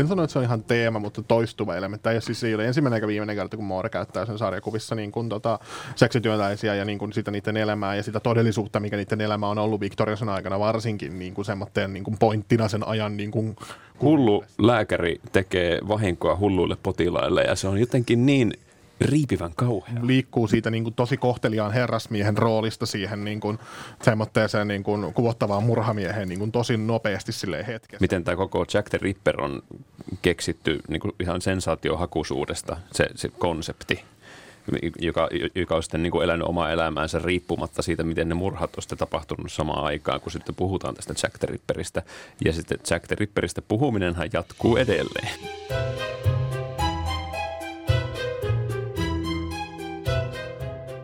En sano, että se on ihan teema, mutta toistuva elementti. Ja siis ei ole ensimmäinen eikä viimeinen kerta, kun Moore käyttää sen sarjakuvissa niin kuin, tota, seksityöläisiä ja niin kuin, sitä niiden elämää ja sitä todellisuutta, mikä niiden elämä on ollut Victoriasen aikana varsinkin niin kuin semmoitteen niin kuin pointtina sen ajan niin kuin, Hullu lääkäri tekee vahinkoa hulluille potilaille ja se on jotenkin niin riipivän kauhea. liikkuu siitä niin kuin tosi kohteliaan herrasmiehen roolista siihen niin kuin, semmoitteeseen niin kuin, kuvottavaan murhamieheen niin kuin, tosi nopeasti sille hetkessä. Miten tämä koko Jack the Ripper on keksitty niin kuin ihan sensaatiohakuisuudesta, se, se konsepti, joka, joka on sitten niin kuin elänyt omaa elämäänsä riippumatta siitä, miten ne murhat on sitten tapahtunut samaan aikaan, kun sitten puhutaan tästä Jack the Ripperistä. Ja sitten Jack the Ripperistä puhuminenhan jatkuu edelleen.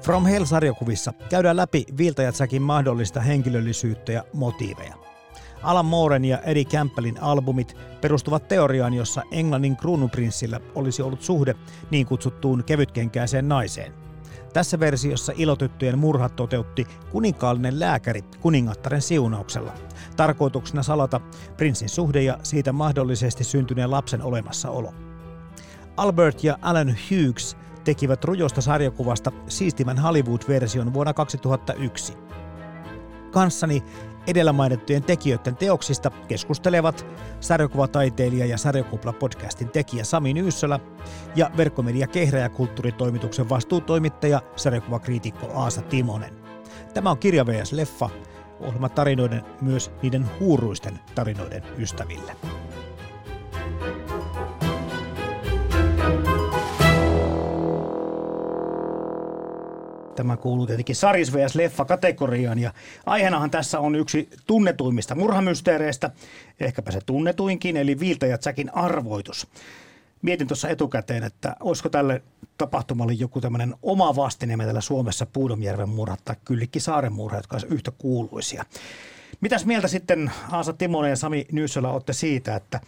From Hell-sarjakuvissa käydään läpi Jackin mahdollista henkilöllisyyttä ja motiiveja. Alan Mooren ja Eddie Campbellin albumit perustuvat teoriaan, jossa Englannin kruununprinssillä olisi ollut suhde niin kutsuttuun kevytkenkäiseen naiseen. Tässä versiossa ilotyttöjen murhat toteutti kuninkaallinen lääkäri kuningattaren siunauksella. Tarkoituksena salata prinssin suhde ja siitä mahdollisesti syntyneen lapsen olemassaolo. Albert ja Alan Hughes tekivät rujosta sarjakuvasta siistimän Hollywood-version vuonna 2001. Kanssani edellä mainittujen tekijöiden teoksista keskustelevat sarjakuvataiteilija ja sarjakupla-podcastin tekijä Sami Nyyssölä ja verkkomedia Kehrä ja kulttuuritoimituksen vastuutoimittaja sarjakuvakriitikko Aasa Timonen. Tämä on Kirja vs. Leffa, ohjelma tarinoiden myös niiden huuruisten tarinoiden ystäville. Tämä kuuluu tietenkin Saris vs. Leffa-kategoriaan ja aiheenahan tässä on yksi tunnetuimmista murhamysteereistä, ehkäpä se tunnetuinkin, eli Viiltä ja Jackin arvoitus. Mietin tuossa etukäteen, että olisiko tälle tapahtumalle joku tämmöinen oma vastine täällä Suomessa Puudomjärven murhat tai Kyllikki Saaren murhat, jotka olisivat yhtä kuuluisia. Mitäs mieltä sitten Aasa Timonen ja Sami Nyysölä olette siitä, että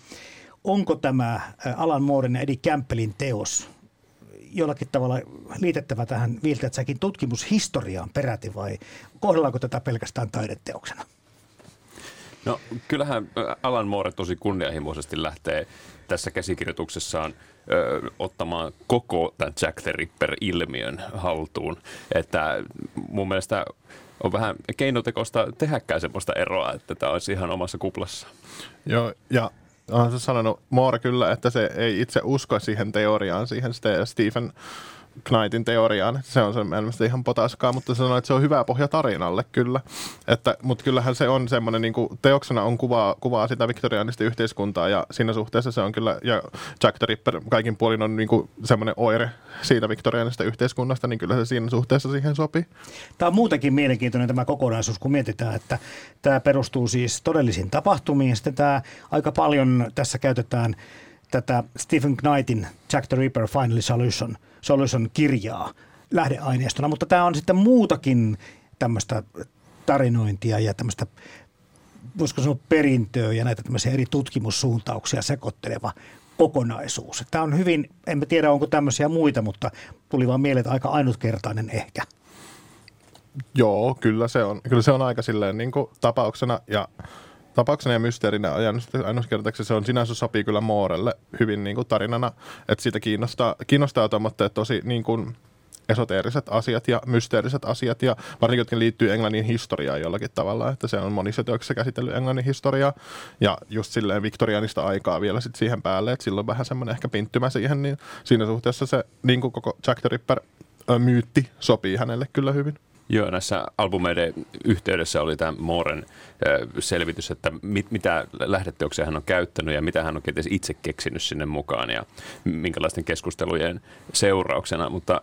onko tämä Alan Mooren ja Eddie Campbellin teos jollakin tavalla liitettävä tähän Viltetsäkin tutkimushistoriaan peräti vai kohdellaanko tätä pelkästään taideteoksena? No kyllähän Alan Moore tosi kunnianhimoisesti lähtee tässä käsikirjoituksessaan ö, ottamaan koko tämän Jack the Ripper-ilmiön haltuun. Että mun mielestä on vähän keinotekoista tehäkään semmoista eroa, että tämä olisi ihan omassa kuplassa. Joo, ja on se sanonut Moore kyllä, että se ei itse usko siihen teoriaan, siihen Stephen Knightin teoriaan. Se on se mielestäni ihan potaskaa, mutta sanoo, että se on hyvä pohja tarinalle kyllä. Että, mutta kyllähän se on semmoinen, niin kuin, teoksena on kuvaa, kuvaa sitä viktoriaanista yhteiskuntaa ja siinä suhteessa se on kyllä, ja Jack the Ripper kaikin puolin on niin kuin, semmoinen oire siitä viktoriaanista yhteiskunnasta, niin kyllä se siinä suhteessa siihen sopii. Tämä on muutenkin mielenkiintoinen tämä kokonaisuus, kun mietitään, että tämä perustuu siis todellisiin tapahtumiin. Sitten tämä aika paljon tässä käytetään tätä Stephen Knightin Jack the Ripper Final Solution, Solution kirjaa lähdeaineistona, mutta tämä on sitten muutakin tämmöistä tarinointia ja tämmöistä voisiko sanoa perintöä ja näitä tämmöisiä eri tutkimussuuntauksia sekoitteleva kokonaisuus. Tämä on hyvin, en tiedä onko tämmöisiä muita, mutta tuli vaan mieleen, että aika ainutkertainen ehkä. Joo, kyllä se on, kyllä se on aika silleen niin kuin tapauksena ja tapauksena ja mysteerinä ainutkertaiseksi se on sinänsä sopii kyllä Moorelle hyvin niin kuin tarinana, että siitä kiinnostaa, kiinnostaa tuommoitteet tosi niin kuin esoteeriset asiat ja mysteeriset asiat ja varsinkin, jotka liittyy Englannin historiaan jollakin tavalla, että se on monissa teoksissa käsitellyt Englannin historiaa ja just silleen viktorianista aikaa vielä sit siihen päälle, että silloin vähän semmoinen ehkä pinttymä siihen, niin siinä suhteessa se niin kuin koko Jack the Ripper myytti sopii hänelle kyllä hyvin. Joo, näissä albumeiden yhteydessä oli tämä Mooren selvitys, että mit, mitä lähdeteoksia hän on käyttänyt ja mitä hän on itse keksinyt sinne mukaan ja minkälaisten keskustelujen seurauksena. Mutta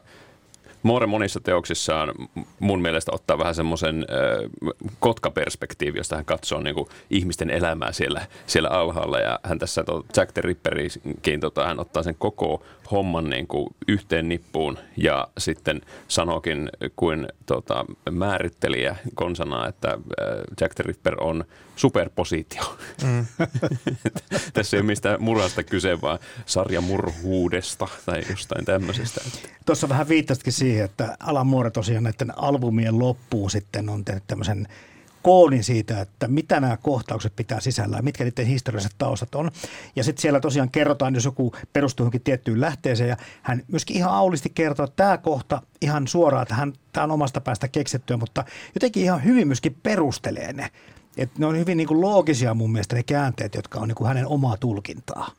Moore monissa teoksissaan mun mielestä ottaa vähän semmoisen äh, kotkaperspektiivi, josta hän katsoo niin kuin, ihmisten elämää siellä, siellä alhaalla. Ja hän tässä to, Jack the Ripperikin, tota, hän ottaa sen koko homman niin kuin, yhteen nippuun ja sitten sanokin kuin tota, määrittelijä konsana, että äh, Jack the Ripper on superpositio. Mm. Tässä ei ole mistään murhasta kyse, vaan sarjamurhuudesta tai jostain tämmöisestä. Tuossa vähän viittasitkin siihen, että Alan Moore tosiaan näiden albumien loppuun sitten on tehnyt tämmöisen koodin siitä, että mitä nämä kohtaukset pitää sisällään, mitkä niiden historialliset taustat on. Ja sitten siellä tosiaan kerrotaan, jos joku perustuu johonkin tiettyyn lähteeseen, ja hän myöskin ihan aulisti kertoo, että tämä kohta ihan suoraan, että hän, tämä on omasta päästä keksittyä, mutta jotenkin ihan hyvin myöskin perustelee ne. Et ne on hyvin niin kuin loogisia mun mielestä ne käänteet, jotka on niin kuin hänen omaa tulkintaa.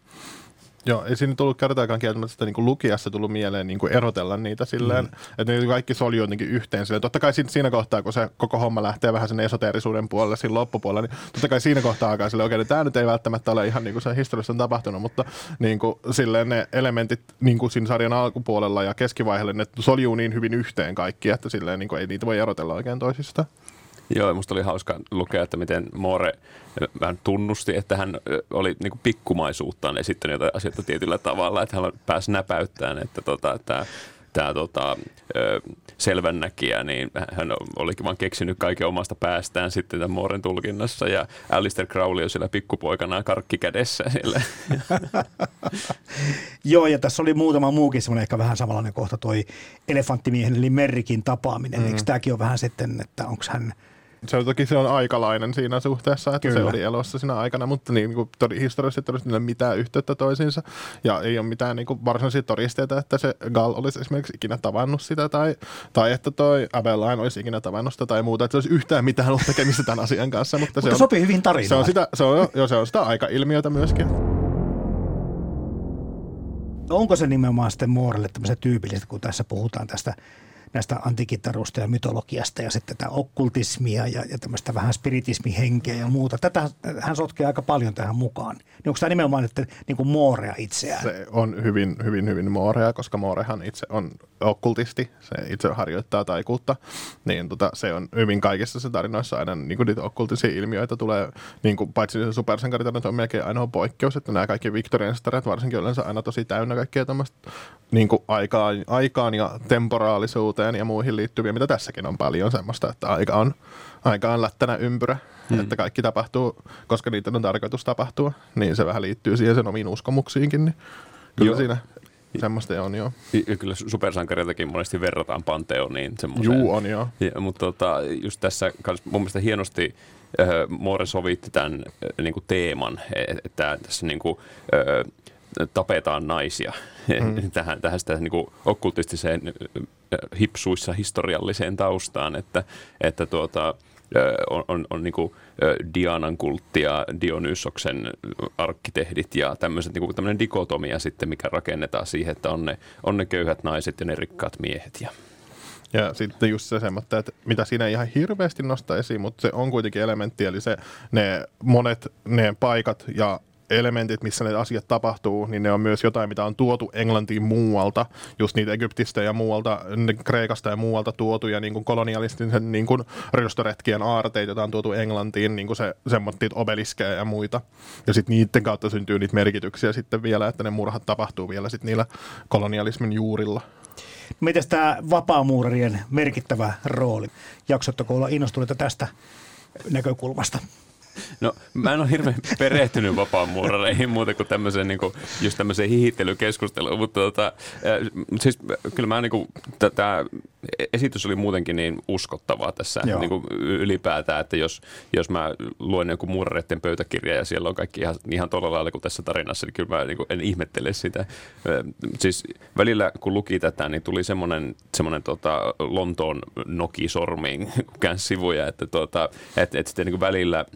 Joo, ei siinä tullut kertaakaan kieltämättä sitä niin kuin lukijassa tullut mieleen niin kuin erotella niitä silleen, mm. että ne kaikki soli jotenkin yhteen silleen. Totta kai siinä kohtaa, kun se koko homma lähtee vähän sen esoteerisuuden puolelle siinä loppupuolella, niin totta kai siinä kohtaa alkaa silleen, okei, okay, tämä nyt ei välttämättä ole ihan niin kuin se historiassa on tapahtunut, mutta niin kuin, silleen ne elementit niin kuin siinä sarjan alkupuolella ja keskivaiheelle, ne soljuu niin hyvin yhteen kaikki, että silleen niin kuin, ei niitä voi erotella oikein toisista. Joo, musta oli hauska lukea, että miten Moore vähän tunnusti, että hän oli niin kuin pikkumaisuuttaan esittänyt jotain asioita tietyllä tavalla, että hän pääsi näpäyttämään, että tota, tämä tämä tota, selvännäkijä, niin hän olikin vaan keksinyt kaiken omasta päästään sitten tämän Mooren tulkinnassa ja Alistair Crowley on siellä pikkupoikana karkki kädessä siellä. Joo, ja tässä oli muutama muukin semmoinen ehkä vähän samanlainen kohta, toi elefanttimiehen eli Merrikin tapaaminen. Mm. Eikö tämäkin ole vähän sitten, että onko hän – se on toki se on aikalainen siinä suhteessa, että Kyllä. se oli elossa siinä aikana, mutta niin, niin kuin, historiallisesti todennäköisesti ei ole mitään yhteyttä toisiinsa ja ei ole mitään niin kuin, varsinaisia todisteita, että se Gal olisi esimerkiksi ikinä tavannut sitä tai, tai että toi Abeline olisi ikinä tavannut sitä tai muuta, että se olisi yhtään mitään ollut tekemistä tämän asian kanssa. Mutta, mutta se on, sopii hyvin tarinaan. Se on sitä, se on, jo, se on sitä aika-ilmiötä myöskin. No onko se nimenomaan sitten Moorelle tämmöisen tyypillistä, kun tässä puhutaan tästä näistä antikittarusta ja mytologiasta ja sitten tätä okkultismia ja, ja tämmöistä vähän spiritismihenkeä ja muuta. Tätä hän sotkee aika paljon tähän mukaan. Niin onko tämä nimenomaan että, niin kuin Moorea itseään? Se on hyvin, hyvin, hyvin Moorea, koska Moorehan itse on okkultisti, se itse harjoittaa taikuutta, niin tota, se on hyvin kaikissa se tarinoissa aina niin kuin niitä okkultisia ilmiöitä tulee, niin kuin, paitsi se supersankaritarinat on melkein ainoa poikkeus, että nämä kaikki Victorian varsinkin yleensä aina tosi täynnä kaikkea tämmöistä niin aikaan, aikaan ja temporaalisuuteen ja muihin liittyviä, mitä tässäkin on paljon semmoista, että aika on, aika on lättänä ympyrä, hmm. että kaikki tapahtuu, koska niitä on tarkoitus tapahtua, niin se vähän liittyy siihen sen omiin uskomuksiinkin, niin kyllä Joo. siinä Semmoista on, joo. Ja kyllä supersankareiltakin monesti verrataan Panteoniin. Juu, on joo. Ja, mutta tota, just tässä mun mielestä hienosti äh, Moore sovitti tämän äh, niin kuin teeman, että tässä niin kuin, äh, tapetaan naisia mm. tähän, tähän sitä niin kuin okkultistiseen hipsuissa historialliseen taustaan, että, että tuota, on, on, on niin kuin Dianan kultti ja Dionysoksen arkkitehdit ja tämmöiset, niin tämmöinen dikotomia sitten, mikä rakennetaan siihen, että on ne, on ne köyhät naiset ja ne rikkaat miehet. Ja, ja sitten just se semmoista, että mitä siinä ei ihan hirveästi nosta esiin, mutta se on kuitenkin elementti, eli se, ne monet ne paikat ja elementit, missä ne asiat tapahtuu, niin ne on myös jotain, mitä on tuotu Englantiin muualta, just niitä Egyptistä ja muualta, Kreikasta ja muualta tuotuja niin kuin kolonialistisen niin kuin ryöstöretkien aarteita, joita on tuotu Englantiin, niin kuin se semmoittit obeliskeja ja muita. Ja sitten niiden kautta syntyy niitä merkityksiä sitten vielä, että ne murhat tapahtuu vielä sitten niillä kolonialismin juurilla. Miten tämä vapaamuurarien merkittävä rooli? Jaksottako olla innostuneita tästä näkökulmasta? No mä en ole hirveän perehtynyt vapaamuurareihin muuta kuin tämmöiseen, niin kuin, just tämmöiseen hihittelykeskusteluun, mutta tota, siis kyllä mä niin kuin, tämä esitys oli muutenkin niin uskottavaa tässä niin kuin ylipäätään, että jos, jos mä luen joku muurareiden pöytäkirja ja siellä on kaikki ihan, ihan tuolla lailla kuin tässä tarinassa, niin kyllä mä niin kuin, en ihmettele sitä. Siis välillä kun luki tätä, niin tuli semmoinen, semmoinen tota, Lontoon noki sormiin, kun sivuja, että, tota, että, että sitten niin kuin välillä –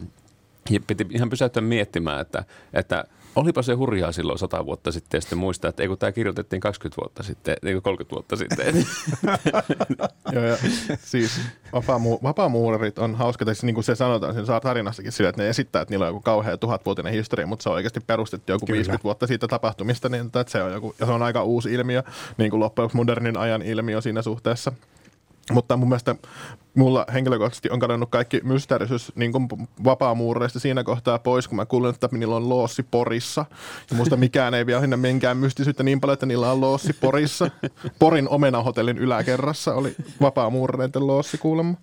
ja piti ihan pysäyttää miettimään, että, että olipa se hurjaa silloin sata vuotta sitten ja sitten muistaa, että ei kun tämä kirjoitettiin 20 vuotta sitten, ei 30 vuotta sitten. Joo, ja siis vapaamu- vapaamuurarit on hauska, tai siis niin kuin se sanotaan sen tarinassakin sillä, että ne esittää, että niillä on joku kauhea tuhatvuotinen historia, mutta se on oikeasti perustettu joku Kyllä. 50 vuotta siitä tapahtumista, niin että se on joku, ja se on aika uusi ilmiö, niin kuin loppujen modernin ajan ilmiö siinä suhteessa. Mutta mun mielestä mulla henkilökohtaisesti on kadonnut kaikki mysteerisyys niin vapaamuureista siinä kohtaa pois, kun mä kuulen, että niillä on loossi Porissa. Ja musta mikään ei vielä sinne minkään mystisyyttä niin paljon, että niillä on loossi Porissa. Porin omenahotellin yläkerrassa oli vapaamuureiden loossi kuulemma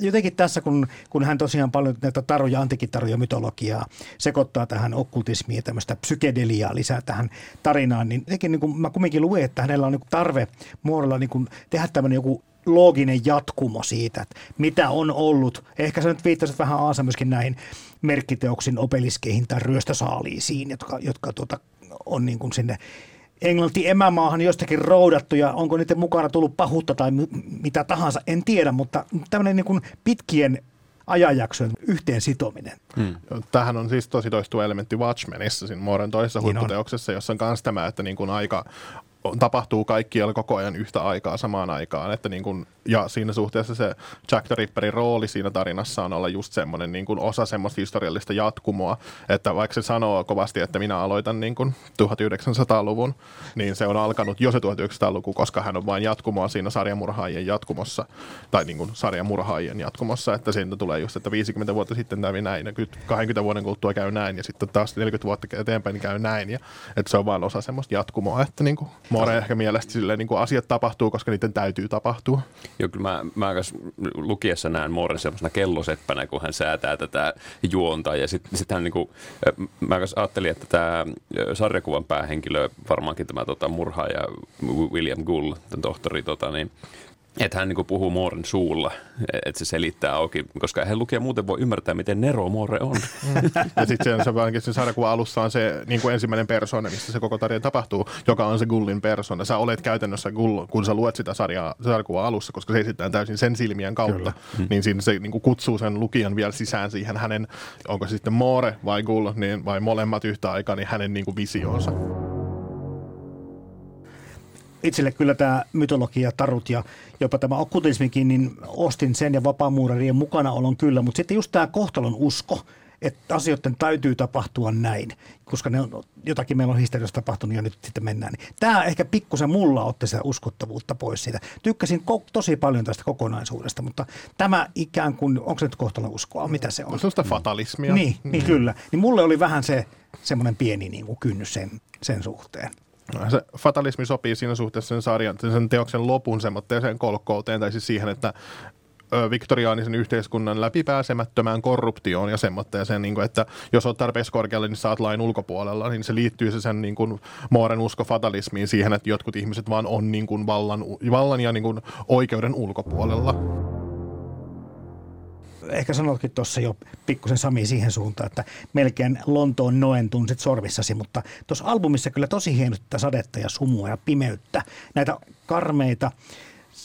jotenkin tässä, kun, kun hän tosiaan paljon näitä taruja, antiikitaruja, mytologiaa sekoittaa tähän okkultismiin ja tämmöistä psykedeliaa lisää tähän tarinaan, niin jotenkin niin kuin mä kumminkin luen, että hänellä on niin tarve muodolla niin tehdä tämmöinen joku looginen jatkumo siitä, että mitä on ollut. Ehkä sä nyt viittasit vähän Aasa myöskin näihin merkkiteoksin opeliskeihin tai ryöstösaaliisiin, jotka, jotka tuota, on niin kuin sinne Englanti emämaahan jostakin roudattu ja onko niiden mukana tullut pahuutta tai mitä tahansa, en tiedä, mutta tämmöinen niin kuin pitkien ajanjaksojen yhteen sitominen. Hmm. Tähän on siis tosi toistuva elementti Watchmenissa, siinä Mooren toisessa niin huipputeoksessa, jossa on myös tämä, että niin kuin aika tapahtuu kaikkialla koko ajan yhtä aikaa samaan aikaan. Että niin kuin, ja siinä suhteessa se Jack the Ripperin rooli siinä tarinassa on olla just semmoinen niin kuin osa semmoista historiallista jatkumoa, että vaikka se sanoo kovasti, että minä aloitan niin kuin 1900-luvun, niin se on alkanut jo se 1900-luku, koska hän on vain jatkumoa siinä sarjamurhaajien jatkumossa, tai niin kuin sarjamurhaajien jatkumossa, että siinä tulee just, että 50 vuotta sitten kävi näin, ja 20 vuoden kuluttua käy näin, ja sitten taas 40 vuotta eteenpäin käy näin, ja että se on vain osa semmoista jatkumoa, että niin kuin More ehkä mielestä silleen, niin kuin asiat tapahtuu, koska niiden täytyy tapahtua. Joo, kyllä mä, mä lukiessa näen Mooren semmoisena kelloseppänä, kun hän säätää tätä juonta. Ja sitten sit hän niin kuin, mä ajattelin, että tämä sarjakuvan päähenkilö, varmaankin tämä tota, murhaaja William Gull, tämän tohtori, tota, niin että hän niin puhuu Mooren suulla, että se selittää auki, koska hän lukee muuten voi ymmärtää, miten Nero Moore on. Mm. Ja sitten se, se, se sarjakuva alussa on se niin kuin ensimmäinen persona, mistä se koko tarina tapahtuu, joka on se Gullin persona. Sä olet käytännössä Gull, kun sä luet sitä sarjaa, sarjakuvaa alussa, koska se esittää täysin sen silmien kautta, Kyllä. Mm. niin siinä se niin kuin kutsuu sen lukijan vielä sisään siihen hänen, onko se sitten Moore vai Gull, niin, vai molemmat yhtä aikaa, niin hänen niin kuin visionsa itselle kyllä tämä mytologia, tarut ja jopa tämä okkultismikin, niin ostin sen ja vapaamuurarien mukanaolon kyllä, mutta sitten just tämä kohtalon usko, että asioiden täytyy tapahtua näin, koska ne on, jotakin meillä on historiassa tapahtunut ja nyt sitten mennään. Niin tämä ehkä pikkusen mulla otti sitä uskottavuutta pois siitä. Tykkäsin ko- tosi paljon tästä kokonaisuudesta, mutta tämä ikään kuin, onko se nyt kohtalon uskoa, mitä se on? Se on sitä fatalismia. Niin, niin, niin kyllä. Niin mulle oli vähän se semmoinen pieni niin kuin kynnys sen, sen suhteen. Se fatalismi sopii siinä suhteessa sen sarjan, sen teoksen lopun semmoitteeseen kolkkouteen, tai siis siihen, että viktoriaanisen yhteiskunnan läpipääsemättömään korruptioon ja semmoitteeseen, niin kuin, että jos olet tarpeeksi korkealle, niin saat lain ulkopuolella, niin se liittyy se sen niin kuin, usko fatalismiin siihen, että jotkut ihmiset vaan on niin kuin, vallan, vallan ja niin kuin, oikeuden ulkopuolella ehkä sanotkin tuossa jo pikkusen Sami siihen suuntaan, että melkein Lontoon noen tunsit sormissasi, mutta tuossa albumissa kyllä tosi hienosti sadetta ja sumua ja pimeyttä, näitä karmeita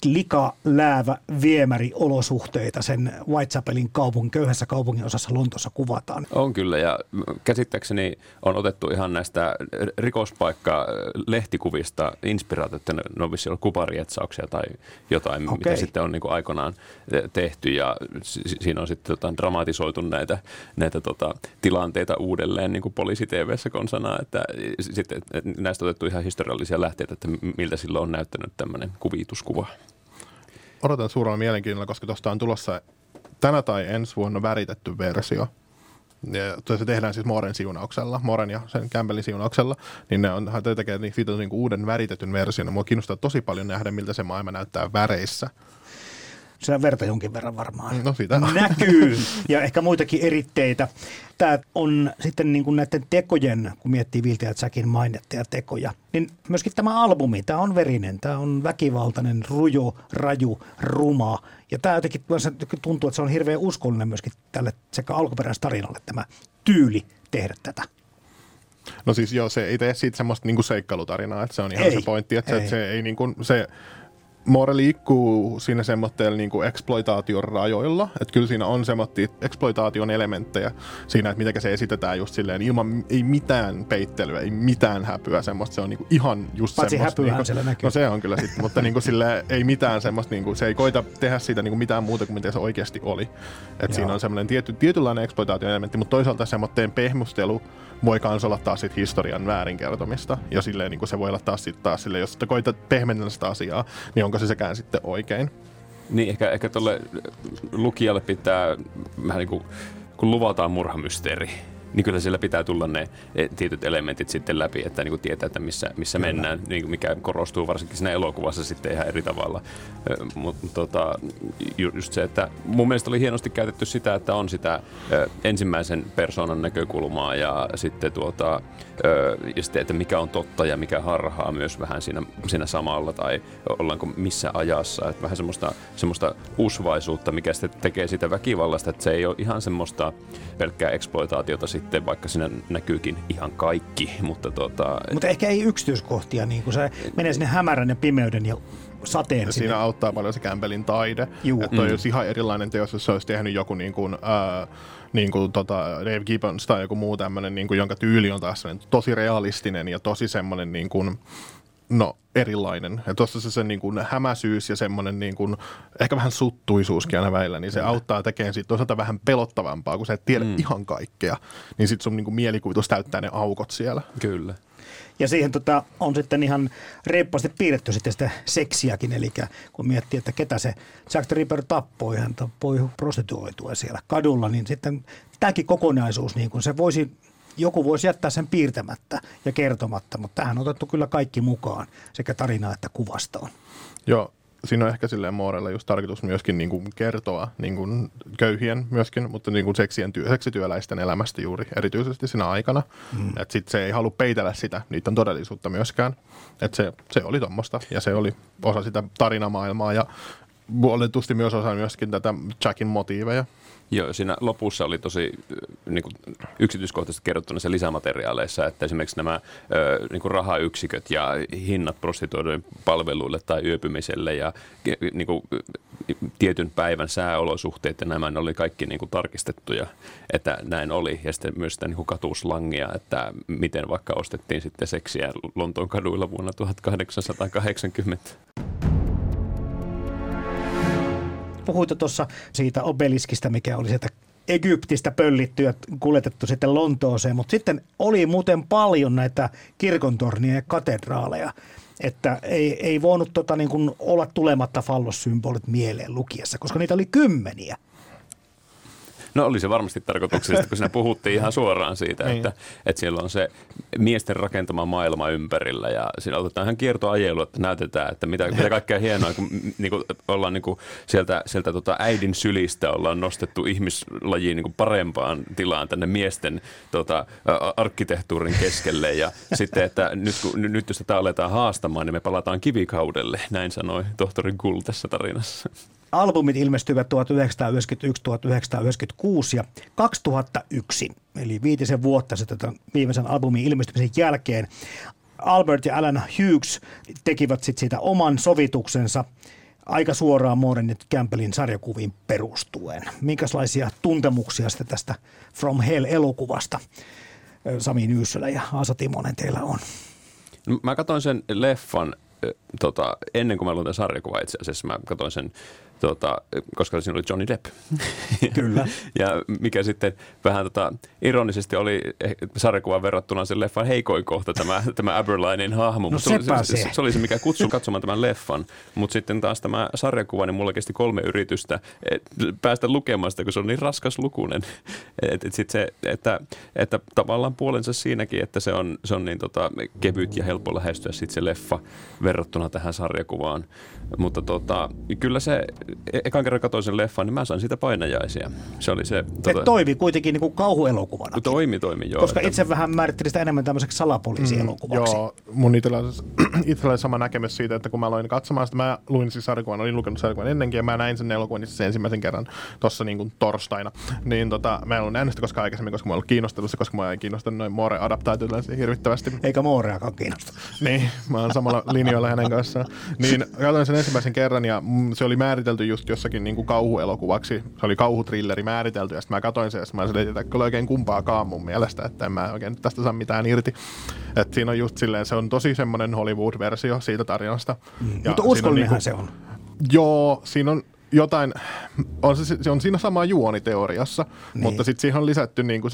lika, läävä, viemäri olosuhteita sen Whitechapelin kaupungin, köyhässä kaupungin osassa Lontossa kuvataan. On kyllä ja käsittääkseni on otettu ihan näistä rikospaikka-lehtikuvista inspiraatio, että ne on vissi kuparietsauksia tai jotain, okay. mitä sitten on niin kuin aikoinaan tehty ja siinä on sitten tota, dramatisoitu näitä, näitä tota, tilanteita uudelleen niin kuin poliisi-TVssä konsana, että sitten näistä on otettu ihan historiallisia lähteitä, että miltä silloin on näyttänyt tämmöinen kuvituskuva odotan suurella mielenkiinnolla, koska tuosta on tulossa tänä tai ensi vuonna väritetty versio. Ja se tehdään siis Moren siunauksella, Moren ja sen Campbellin siunauksella, niin ne on, tekee niin, siitä niin uuden väritetyn version. Mua kiinnostaa tosi paljon nähdä, miltä se maailma näyttää väreissä. Siellä verta jonkin verran varmaan no, sitä. näkyy ja ehkä muitakin eritteitä. Tämä on sitten niin kuin näiden tekojen, kun miettii Viltä säkin mainittuja tekoja, niin myöskin tämä albumi, tämä on verinen, tämä on väkivaltainen, rujo, raju, ruma. Ja tämä jotenkin tuntuu, että se on hirveän uskollinen myöskin tälle sekä alkuperäistarinalle tämä tyyli tehdä tätä. No siis joo, se ei tee siitä semmoista niinku seikkailutarinaa, että se on ihan ei, se pointti, että ei. se, se ei niinku, se More liikkuu siinä semmoitteella niin exploitaation rajoilla, että kyllä siinä on semmoittia exploitaation elementtejä siinä, että miten se esitetään just silleen ilman, ei mitään peittelyä, ei mitään häpyä semmoista, se on niin kuin ihan just Paitsi semmoista. niin siellä näkyy. No se on kyllä sitten, mutta niin kuin silleen, ei mitään semmoista, niin kuin, se ei koita tehdä siitä niin kuin mitään muuta kuin mitä se oikeasti oli. Että siinä on semmoinen tietty, tietynlainen exploitaation elementti, mutta toisaalta semmoitteen pehmustelu voi kans olla taas sit historian väärinkertomista. Ja silleen niin se voi olla taas sit taas silleen, jos koitat pehmennellä sitä asiaa, niin onko se sekään sitten oikein? Niin, ehkä, ehkä tuolle lukijalle pitää vähän niin kuin, kun luvataan murhamysteeri, niin kyllä siellä pitää tulla ne eh, tietyt elementit sitten läpi, että niin kuin tietää, että missä, missä mennään, niin kuin mikä korostuu varsinkin siinä elokuvassa sitten ihan eri tavalla. Mutta tota, ju- just se, että mun mielestä oli hienosti käytetty sitä, että on sitä ö, ensimmäisen persoonan näkökulmaa ja sitten tuota, ja sitten, että mikä on totta ja mikä harhaa myös vähän siinä, siinä samalla tai ollaanko missä ajassa. Että vähän semmoista, semmoista usvaisuutta, mikä sitten tekee sitä väkivallasta, että se ei ole ihan semmoista pelkkää eksploitaatiota sitten, vaikka siinä näkyykin ihan kaikki, mutta tota, Mutta ehkä ei yksityiskohtia, niin kuin se menee sinne hämärän ja pimeyden ja sateen Ja sinne. siinä auttaa paljon se Campbellin taide. Juu. Että toi olisi ihan erilainen teos, jos se olisi tehnyt joku niin kuin, ää, niin kuin tota Dave Gibbons tai joku muu tämmöinen, niin kuin, jonka tyyli on taas tosi realistinen ja tosi semmoinen niin kuin, no, erilainen. Ja tuossa se, se niin kuin hämäisyys ja semmoinen niin kuin, ehkä vähän suttuisuuskin aina välillä, niin se auttaa tekemään siitä toisaalta vähän pelottavampaa, kun sä et tiedä mm. ihan kaikkea. Niin sit sun niin kuin mielikuvitus täyttää ne aukot siellä. kyllä. Ja siihen tota, on sitten ihan reippaasti piirretty sitten sitä seksiäkin, eli kun miettii, että ketä se Jack the Ripper tappoi, hän tappoi prostituoitua siellä kadulla, niin sitten tämäkin kokonaisuus, niin kun se voisi, joku voisi jättää sen piirtämättä ja kertomatta, mutta tähän on otettu kyllä kaikki mukaan, sekä tarinaa että kuvastoon. Joo, siinä on ehkä silleen Moorella just tarkoitus myöskin niin kuin kertoa niin kuin köyhien myöskin, mutta niin kuin seksien työ, seksityöläisten elämästä juuri erityisesti siinä aikana. Mm. Että sit se ei halua peitellä sitä, niiden todellisuutta myöskään. Että se, se oli tuommoista ja se oli osa sitä tarinamaailmaa ja oletusti myös osa myöskin tätä Jackin motiiveja. Joo, siinä lopussa oli tosi niin kuin, yksityiskohtaisesti kerrottu näissä lisämateriaaleissa, että esimerkiksi nämä ö, niin kuin rahayksiköt ja hinnat prostituoiden palveluille tai yöpymiselle ja niin kuin, tietyn päivän sääolosuhteet ja nämä ne oli kaikki niin kuin, tarkistettuja, että näin oli. Ja sitten myös sitä niin kuin katuslangia, että miten vaikka ostettiin sitten seksiä Lontoon kaduilla vuonna 1880. Puhuit tuossa siitä obeliskista, mikä oli sieltä Egyptistä pöllitty ja kuljetettu sitten Lontooseen, mutta sitten oli muuten paljon näitä kirkontornia ja katedraaleja, että ei, ei voinut tota niin kuin olla tulematta fallossymbolit mieleen lukiessa, koska niitä oli kymmeniä. No oli se varmasti tarkoituksellista, kun siinä puhuttiin ihan suoraan siitä, että, että siellä on se miesten rakentama maailma ympärillä ja siinä otetaan ihan kiertoajelu, että näytetään, että mitä, mitä kaikkea hienoa, kun niin kuin, ollaan niin kuin, sieltä, sieltä tota äidin sylistä ollaan nostettu ihmislajiin niin kuin parempaan tilaan tänne miesten tota, arkkitehtuurin keskelle ja sitten, että nyt, kun, nyt jos tätä aletaan haastamaan, niin me palataan kivikaudelle, näin sanoi tohtori Gull tässä tarinassa. Albumit ilmestyivät 1991, 1996 ja 2001, eli viitisen vuotta sitten viimeisen albumin ilmestymisen jälkeen. Albert ja Alan Hughes tekivät sitten siitä oman sovituksensa aika suoraan Moren ja Campbellin sarjakuviin perustuen. Minkälaisia tuntemuksia sitten tästä From Hell-elokuvasta Sami Nyyssölä ja Asa Timonen teillä on? No, Mä katsoin sen leffan tota, ennen kuin mä luin tämän sarjakuvan itse asiassa. Mä katsoin sen, tota, koska siinä oli Johnny Depp. Kyllä. ja mikä sitten vähän tota, ironisesti oli eh, sarjakuvan verrattuna sen leffan heikoin kohta tämä, tämä Aberlinin hahmo. No se, oli, se, se. se, oli se, mikä kutsui katsomaan tämän leffan. Mutta sitten taas tämä sarjakuva, niin mulla kesti kolme yritystä et, päästä lukemaan sitä, kun se on niin raskas lukunen. Et, et sit se, että, että tavallaan puolensa siinäkin, että se on, se on niin tota, kevyt ja helppo lähestyä sit se leffa verrattuna tähän sarjakuvaan. Mutta tota, kyllä se, ekan kerran katsoin sen leffan, niin mä sain siitä painajaisia. Se oli se... Se toimi kuitenkin niin kuin kauhuelokuvana. Toimi, toimi, joo. Koska että- itse vähän määrittelin sitä enemmän tämmöiseksi salapoliisielokuvaksi. Joo, mun itsellä itsellä sama näkemys siitä, että kun mä aloin katsomaan sitä, mä luin siis sarjakuvan, olin lukenut sarjakuvan ennenkin ja mä näin sen elokuvan itse ensimmäisen kerran tuossa niin kuin torstaina. Niin tota, mä en ollut nähnyt sitä koskaan aikaisemmin, koska mä ollut kiinnostunut koska mä ei kiinnostanut noin Moore adaptaatioita hirvittävästi. Eikä Mooreakaan kiinnosta. Niin, mä oon samalla linjoilla hänen kanssaan. Niin katsoin sen ensimmäisen kerran ja mm, se oli määritelty just jossakin niin kuin kauhuelokuvaksi. Se oli kauhutrilleri määritelty ja sitten mä katsoin sen ja mä sanoin, että kyllä oikein kumpaakaan mun mielestä, että en mä oikein tästä saa mitään irti. Et siinä on just silleen, se on tosi semmoinen Hollywood-versio siitä tarinasta. Mm. Mutta uskollinenhan niinku, se on. Joo, siinä on jotain, on se, se on siinä sama juoni teoriassa, niin. mutta sitten siihen on lisätty niin kuin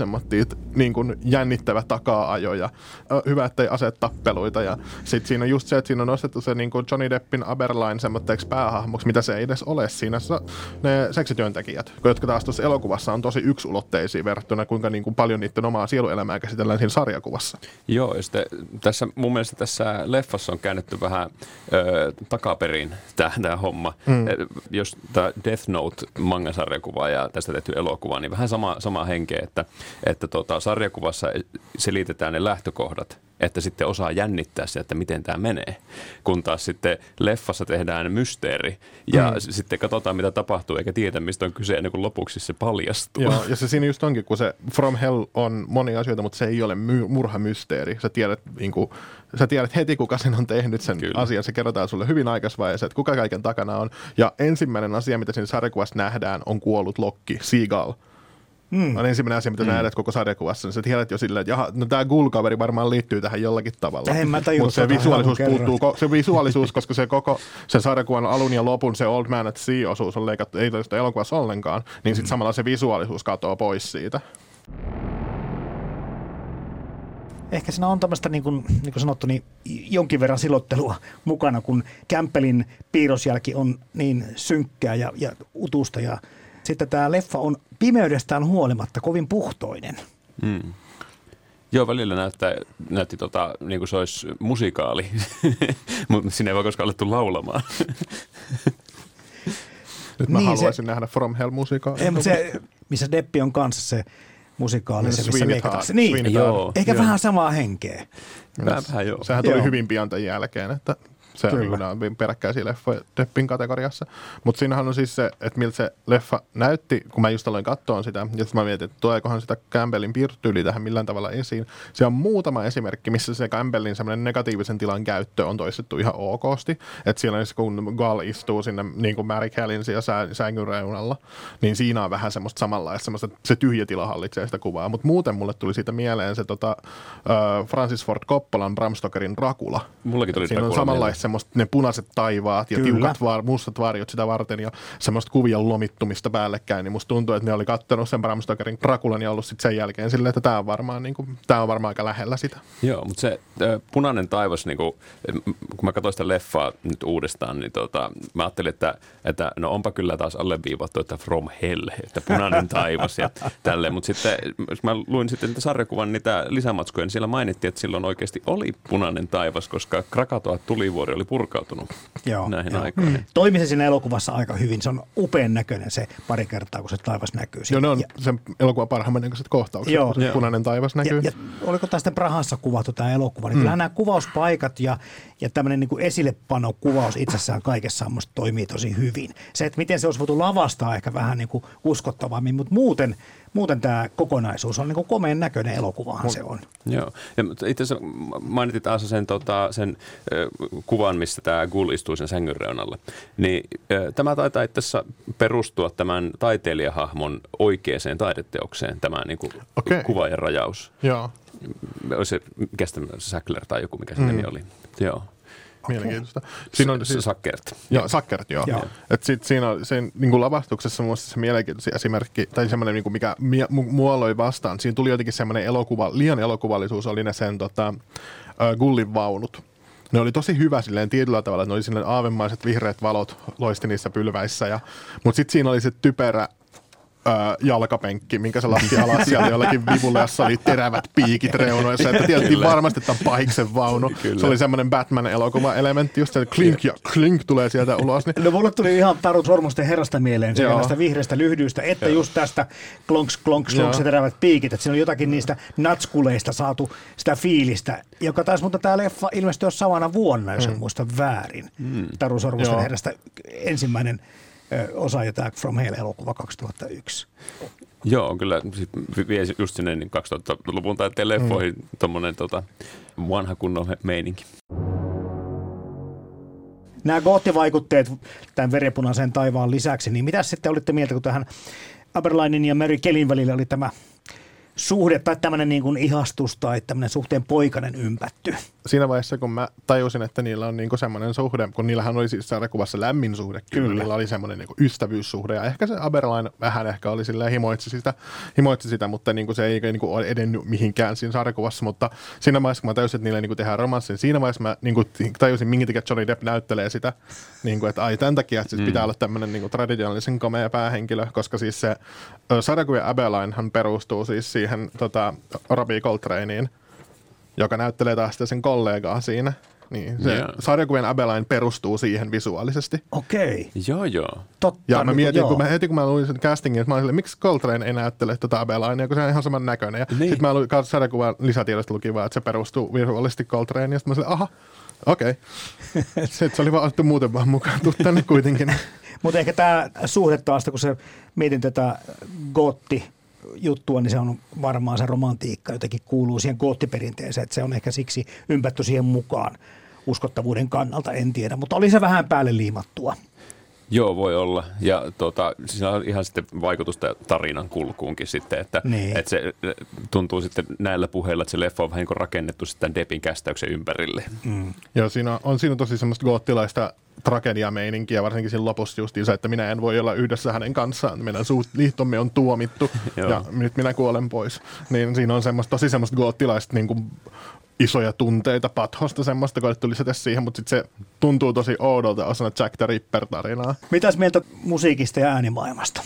niin kuin jännittävä taka-ajo ja hyvä, ettei asetappeluita. Ja sitten siinä on just se, että siinä on nostettu se niin kuin Johnny Deppin Aberline semmoitteeksi päähahmoksi, mitä se ei edes ole siinä. Ne seksityöntekijät, jotka taas tuossa elokuvassa on tosi yksulotteisia verrattuna, kuinka niin kuin paljon niiden omaa sieluelämää käsitellään siinä sarjakuvassa. Joo, ja sitten tässä, mun mielestä tässä leffassa on käännetty vähän ö, takaperin tämä homma. Mm. Jos tämä Death Note mangasarjakuva ja tästä tehty elokuva, niin vähän sama, sama henkeä, että, että tota, sarjakuvassa selitetään ne lähtökohdat, että sitten osaa jännittää se, että miten tämä menee. Kun taas sitten leffassa tehdään mysteeri ja mm. sitten katsotaan, mitä tapahtuu, eikä tiedä, mistä on kyse ennen kuin lopuksi se paljastuu. Joo, ja se siinä just onkin, kun se From Hell on monia asioita, mutta se ei ole my- murhamysteeri. Sä tiedät, niin kuin, sä tiedät heti, kuka sen on tehnyt sen Kyllä. asian. Se kerrotaan sulle hyvin aikaisvaiheessa, että kuka kaiken takana on. Ja ensimmäinen asia, mitä siinä sarjakuvassa nähdään, on kuollut Lokki, Seagull Mm. On ensimmäinen asia, mitä mm. näet koko sarjakuvassa, niin sä tiedät jo silleen, että jaha, no tämä Ghoul-kaveri varmaan liittyy tähän jollakin tavalla. Mutta se visuaalisuus puuttuu, se visuaalisuus, koska se koko sen sarjakuvan alun ja lopun se Old Man at Sea-osuus on leikattu, ei toista elokuvassa ollenkaan, niin sitten mm. samalla se visuaalisuus katoaa pois siitä. Ehkä siinä on tämmöistä, niin kuin, niin kuin sanottu, niin jonkin verran silottelua mukana, kun Kämpelin piirrosjälki on niin synkkää ja, ja utusta ja sitten tämä leffa on pimeydestään huolimatta kovin puhtoinen. Mm. Joo, välillä näyttää, näytti tota, niin kuin se olisi musikaali, mutta sinne ei voi koskaan alettu laulamaan. Nyt mä niin, haluaisin se, nähdä From Hell mutta se, missä Deppi on kanssa se musikaali, se, missä leikataan. Niin, joo, ehkä joo. vähän samaa henkeä. Vähän joo. Sehän tuli joo. hyvin pian tämän jälkeen, että se Kyllä. on niin peräkkäisiä leffoja Deppin kategoriassa. Mutta siinähän on siis se, että miltä se leffa näytti, kun mä just aloin katsoa sitä, ja sitten mä mietin, että tuleekohan sitä Campbellin piirtyyli tähän millään tavalla esiin. Se on muutama esimerkki, missä se Campbellin semmoinen negatiivisen tilan käyttö on toistettu ihan okosti. Että siellä on kun Gal istuu sinne niin kuin Mary Kellin siellä sängyn reunalla, niin siinä on vähän semmoista samanlaista, semmoista, että se tyhjä tila hallitsee sitä kuvaa. Mutta muuten mulle tuli siitä mieleen se tota, uh, Francis Ford Coppolan Bram Stokerin Rakula. Mullakin tuli Siinä on samanlaista semmoista, ne punaiset taivaat ja Kyllä. tiukat var, mustat varjot sitä varten ja semmoista kuvien lomittumista päällekkäin, niin musta tuntuu, että ne oli kattanut sen Bram Stokerin Rakulan ja ollut sitten sen jälkeen silleen, että tämä on varmaan, niin kuin, tää on varmaan aika lähellä sitä. Joo, mutta se äh, punainen taivas, niin kuin, kun mä katsoin sitä leffaa nyt uudestaan, niin tota, mä ajattelin, että, että no onpa kyllä taas alleviivattu, että from hell, että punainen taivas ja tälleen, mutta sitten mä luin sitten niitä sarjakuvan niitä lisämatskuja, niin siellä mainittiin, että silloin oikeasti oli punainen taivas, koska Krakatoa tulivuori oli purkautunut joo, näihin joo. aikoihin. Mm. Toimi se siinä elokuvassa aika hyvin. Se on upean näköinen se pari kertaa, kun se taivas näkyy. Joo, ne on ja, sen elokuvan parhaimman näköiset kohtaukset, joo, kun punainen taivas näkyy. Ja, ja oliko tästä Prahassa kuvattu tämä elokuva? Niin mm. Kyllähän nämä kuvauspaikat ja, ja tämmöinen niin esillepano kuvaus itsessään kaikessa toimii tosi hyvin. Se, että miten se olisi voitu lavastaa ehkä vähän niin kuin uskottavammin, mutta muuten – muuten tämä kokonaisuus on niin kuin komeen näköinen elokuvahan se on. Joo. Ja itse asiassa mainitit Aasa sen, tota, sen äh, kuvan, missä tämä Gull istuu sen sängyn reunalla. Niin äh, tämä taitaa itse asiassa perustua tämän taiteilijahahmon oikeaan taideteokseen, tämä niin kuin okay. kuva ja rajaus. Joo. Olisi mikä se Sackler tai joku, mikä se mm. nimi oli. Joo. Mielenkiintoista. Siinä on siis, Sakkert. Joo, Sakkert, joo. joo. Et sit siinä on sen niin kuin lavastuksessa mun se mielenkiintoinen esimerkki, tai semmoinen, niin kuin mikä muoloi vastaan. Siinä tuli jotenkin semmoinen elokuva, liian elokuvallisuus oli ne sen tota, uh, Gullin vaunut. Ne oli tosi hyvä silleen tietyllä tavalla, että ne oli silleen aavemaiset vihreät valot loisti niissä pylväissä. Ja, mutta sitten siinä oli se typerä öö, jalkapenkki, minkä se laski alas sieltä jollakin vivulle, jossa oli terävät piikit reunoissa, että tiedettiin varmasti, että on pahiksen vaunu. Kyllä. Se oli semmoinen Batman-elokuva-elementti, just se klink ja klink tulee sieltä ulos. Niin No mulle tuli ihan Taru Sormusten herrasta mieleen sekä Joo. näistä vihreistä lyhdyistä, että just tästä klonks, klonks, klonks Joo. ja terävät piikit. Että siinä on jotakin niistä natskuleista saatu sitä fiilistä, joka taisi mutta tämä leffa ilmestyä samana vuonna, jos en muista väärin. Taru Sormusten Joo. herrasta ensimmäinen osa ja tämä From Hell-elokuva 2001. Joo, kyllä sit vie just sinne niin 2000-luvun taitteen leffoihin mm. tuommoinen tota, vanha kunnon meininki. Nämä goottivaikutteet tämän verenpunaisen taivaan lisäksi, niin mitä sitten olitte mieltä, kun tähän Aberlinin ja Mary Kellin välillä oli tämä suhde tai tämmöinen niin kuin ihastus tai tämmöinen suhteen poikainen ympätty? siinä vaiheessa, kun mä tajusin, että niillä on niinku semmoinen suhde, kun niillähän oli siis sarjakuvassa lämmin suhde, kyllä, Kyllä. niillä oli semmoinen niinku ystävyyssuhde, ja ehkä se Aberline vähän ehkä oli silleen himoitsi sitä, himoitsi sitä mutta niinku se ei niinku ole edennyt mihinkään siinä sarjakuvassa, mutta siinä vaiheessa, kun mä tajusin, että niillä niinku tehdään romanssin, siinä vaiheessa mä niinku tajusin, minkä takia Johnny Depp näyttelee sitä, niinku, että ai tämän takia, että siis pitää olla tämmöinen niinku traditionaalisen komea päähenkilö, koska siis se sarjakuvien Aberlinehan perustuu siis siihen tota, Robbie Coltraneen, joka näyttelee taas sitten sen kollegaa siinä. Niin, se Joo. sarjakuvien Abeline perustuu siihen visuaalisesti. Okei, Joo, joo. totta. Ja mä niin mietin, joo. kun mä, heti kun mä luin sen castingin, että mä olin silleen, miksi Coltrane ei näyttele tätä Abelinea, kun se on ihan saman näköinen. Ja Niin. sitten mä luin sarjakuvan lisätiedosta luki vaan, että se perustuu visuaalisesti Coltraneen, ja sitten mä olin aha, okei. Okay. Sitten se oli vaan otettu muuten vaan mukaan, tuu tänne kuitenkin. Mutta ehkä tämä suhde taas, kun se mietin tätä gootti juttua, niin se on varmaan se romantiikka jotenkin kuuluu siihen goottiperinteeseen, että se on ehkä siksi ympätty siihen mukaan uskottavuuden kannalta, en tiedä, mutta oli se vähän päälle liimattua. Joo, voi olla. Ja tota, siinä on ihan sitten vaikutusta tarinan kulkuunkin sitten, että, Niin. että se tuntuu sitten näillä puheilla, että se leffa on vähän niin rakennettu sitten Depin kästäyksen ympärille. Mm. Joo, siinä on, on siinä tosi semmoista goottilaista tragediameininkiä, varsinkin siinä lopussa justiinsa, että minä en voi olla yhdessä hänen kanssaan. Meidän suut, liittomme on tuomittu ja nyt minä kuolen pois. Niin siinä on semmoista, tosi semmoista goottilaista niin kuin isoja tunteita pathosta semmoista, koettu lisätä siihen, mutta sitten se tuntuu tosi oudolta osana Jack the Ripper-tarinaa. Mitäs mieltä musiikista ja äänimaailmasta?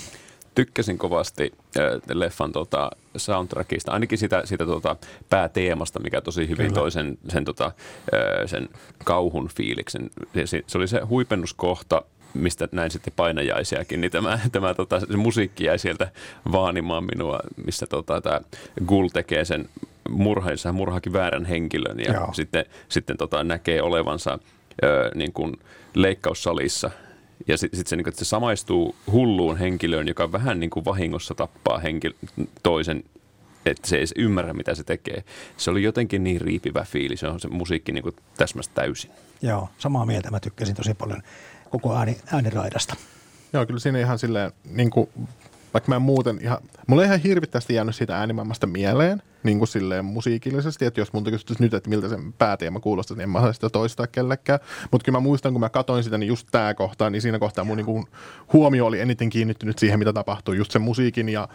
Tykkäsin kovasti äh, leffan tota, soundtrackista, ainakin sitä, sitä tota, pääteemasta, mikä tosi hyvin Kyllä. toi sen, sen, tota, äh, sen kauhun fiiliksen. Se, se- se oli se huipennuskohta, mistä näin sitten painajaisiakin, niin tämä, tämä tota, se musiikki jäi sieltä vaanimaan minua, missä tota, tämä Gul tekee sen murha, jossa hän murhaakin väärän henkilön ja Joo. sitten, sitten tota, näkee olevansa ö, niin kuin leikkaussalissa ja sitten sit se, niin että se samaistuu hulluun henkilöön, joka vähän niin kuin vahingossa tappaa henkil- toisen, että se ei ymmärrä, mitä se tekee. Se oli jotenkin niin riipivä fiilis, se on se musiikki niin kuin täsmästä täysin. Joo, samaa mieltä. Mä tykkäsin tosi paljon koko ääni, ääniraidasta. Joo, kyllä siinä ihan silleen, niin kuin, vaikka mä en muuten ihan, mulla ei ihan hirvittävästi jäänyt siitä äänimaailmasta mieleen, niin kuin silleen musiikillisesti, että jos multa kysyttäisiin nyt, että miltä se pääteema kuulostaa, niin en mä saa sitä toistaa kellekään. Mutta kyllä mä muistan, kun mä katsoin sitä, niin just tää kohta, niin siinä kohtaa mun niin kuin, huomio oli eniten kiinnittynyt siihen, mitä tapahtuu, just sen musiikin ja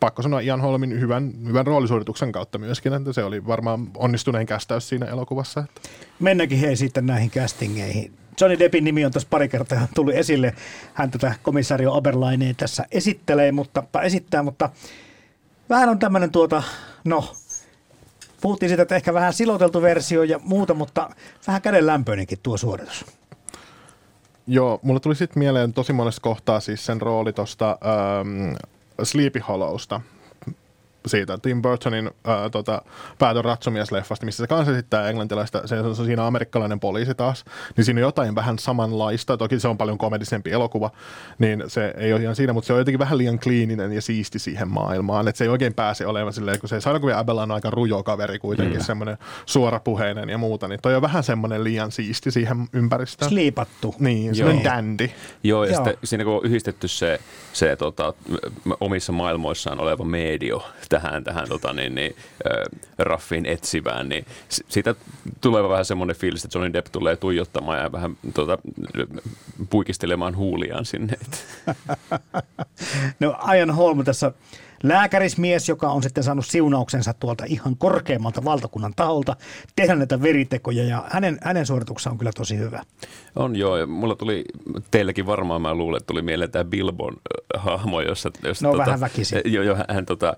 pakko sanoa Ian Holmin hyvän, hyvän roolisuorituksen kautta myöskin, että se oli varmaan onnistuneen kästäys siinä elokuvassa. Että. Mennäänkin hei sitten näihin castingeihin. Johnny Deppin nimi on tässä pari kertaa tullut esille. Hän tätä komisario Aberlaineen tässä esittelee, mutta, tai esittää, mutta vähän on tämmöinen tuota, no, puhuttiin siitä, että ehkä vähän siloteltu versio ja muuta, mutta vähän kädenlämpöinenkin tuo suoritus. Joo, mulle tuli sitten mieleen tosi monessa kohtaa siis sen rooli tuosta Sleepy Hollowsta, siitä Tim Burtonin ää, tota, päätön ratsumies-leffasta, missä se kanssa esittää englantilaista, se on siinä amerikkalainen poliisi taas, niin siinä on jotain vähän samanlaista, toki se on paljon komedisempi elokuva, niin se ei ole ihan siinä, mutta se on jotenkin vähän liian kliininen ja siisti siihen maailmaan, että se ei oikein pääse olemaan silleen, kun se sarjakuvien Abella on aika rujo kaveri kuitenkin, mm. semmoinen suorapuheinen ja muuta, niin toi on vähän semmoinen liian siisti siihen ympäristöön. Sliipattu. Niin, semmoinen Joo. dandy. Joo, ja Joo. sitten siinä kun on yhdistetty se, se tota, omissa maailmoissaan oleva medio tähän, tähän tota, niin, niin, äh, raffiin etsivään, niin siitä tulee vähän semmoinen fiilis, että Johnny Depp tulee tuijottamaan ja vähän tota, puikistelemaan huuliaan sinne. No Ian Holm tässä lääkärismies, joka on sitten saanut siunauksensa tuolta ihan korkeammalta valtakunnan taholta tehdä näitä veritekoja ja hänen, hänen suorituksensa on kyllä tosi hyvä. On joo, ja mulla tuli, teillekin varmaan mä luulen, että tuli mieleen tämä Bilbon äh, hahmo, jossa... jossa no tota, vähän väkisin. Jo, jo hän tota,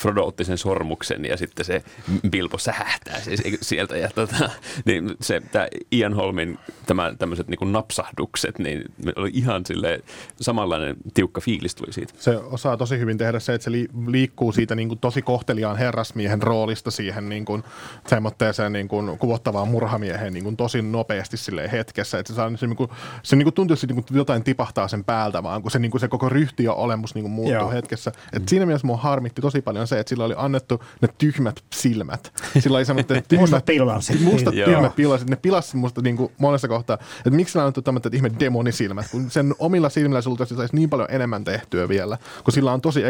Frodo otti sen sormuksen ja sitten se Bilbo sähähtää siis sieltä. Ja tota, niin se, tämä Ian Holmin tämä, tämmöiset niin napsahdukset, niin oli ihan sille samanlainen tiukka fiilis tuli siitä. Se osaa tosi hyvin tehdä se, että se liikkuu siitä niin kuin tosi kohteliaan herrasmiehen roolista siihen niin kuin, semmoitteeseen niin kuin kuvottavaan murhamieheen niin kuin tosi nopeasti sille hetkessä. Että se, saa, se, niin kuin, se niin kuin tuntuu, että niin kuin jotain tipahtaa sen päältä vaan, kun se, niin kuin se koko ryhti ja olemus niin kuin muuttuu Joo. hetkessä. Et mm. Siinä mielessä mua harmitti tosi paljon se, että sillä oli annettu ne tyhmät silmät. Sillä oli semmoiset tyhmät, mustat pilvansit. Mustat tyhmät pilvansit. Ne pilasi musta niin kuin monessa kohtaa. Että miksi sillä on annettu tämmöiset ihme demonisilmät, kun sen omilla silmillä se saisi niin paljon enemmän tehtyä vielä, kun sillä on tosi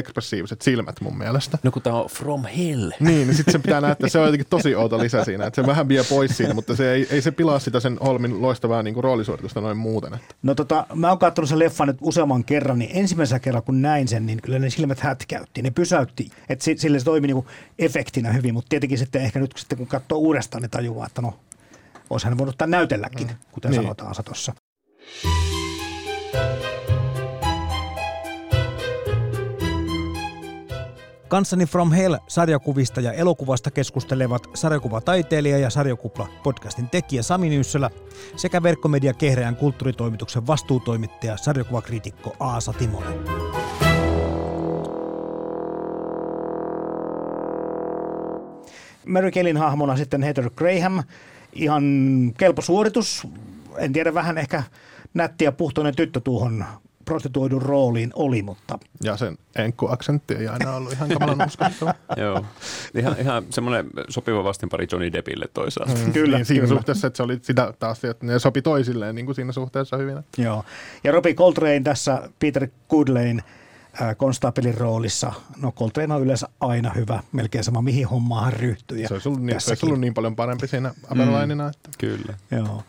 ekspressiiviset silmät mun mielestä. No kun tämä on from hell. Niin, niin sitten se pitää näyttää, se on jotenkin tosi outo lisä siinä, että se vähän vie pois siinä, mutta se ei, ei se pilaa sitä sen Holmin loistavaa niin kuin roolisuoritusta noin muuten. Että. No tota, mä oon katsonut sen leffan nyt useamman kerran, niin ensimmäisellä kerralla kun näin sen, niin kyllä ne silmät hätkäytti, ne pysäytti, että sille se toimi niin kuin efektinä hyvin, mutta tietenkin sitten ehkä nyt sitten kun katsoo uudestaan, niin tajuaa, että no, olisihan voinut tämän näytelläkin, mm. kuten niin. sanotaan tuossa. Kanssani From Hell-sarjakuvista ja elokuvasta keskustelevat sarjakuvataiteilija ja sarjakupla podcastin tekijä Sami Nyyssölä sekä verkkomedia Kehreän kulttuuritoimituksen vastuutoimittaja sarjakuvakriitikko Aasa Timonen. Mary Kellin hahmona sitten Heather Graham. Ihan kelpo suoritus. En tiedä, vähän ehkä nätti ja puhtoinen tyttö tuohon prostituoidun rooliin oli, mutta... Ja sen enkku-aksentti ei aina ollut ihan kamalan uskottava. Joo, ihan, ihan semmoinen sopiva vastinpari Johnny Deppille toisaalta. Mm, kyllä, niin, siinä kyllä. suhteessa, että se oli sitä taas, että ne sopi toisilleen niin kuin siinä suhteessa hyvin. Joo, ja Robbie Coltrane tässä Peter Goodlane konstaapelin roolissa. No Coltrane on yleensä aina hyvä, melkein sama mihin hommaan ryhtyy. se olisi ollut, niin, se olisi ollut niin paljon parempi siinä Aberlainina. Mm, että. Kyllä. Joo.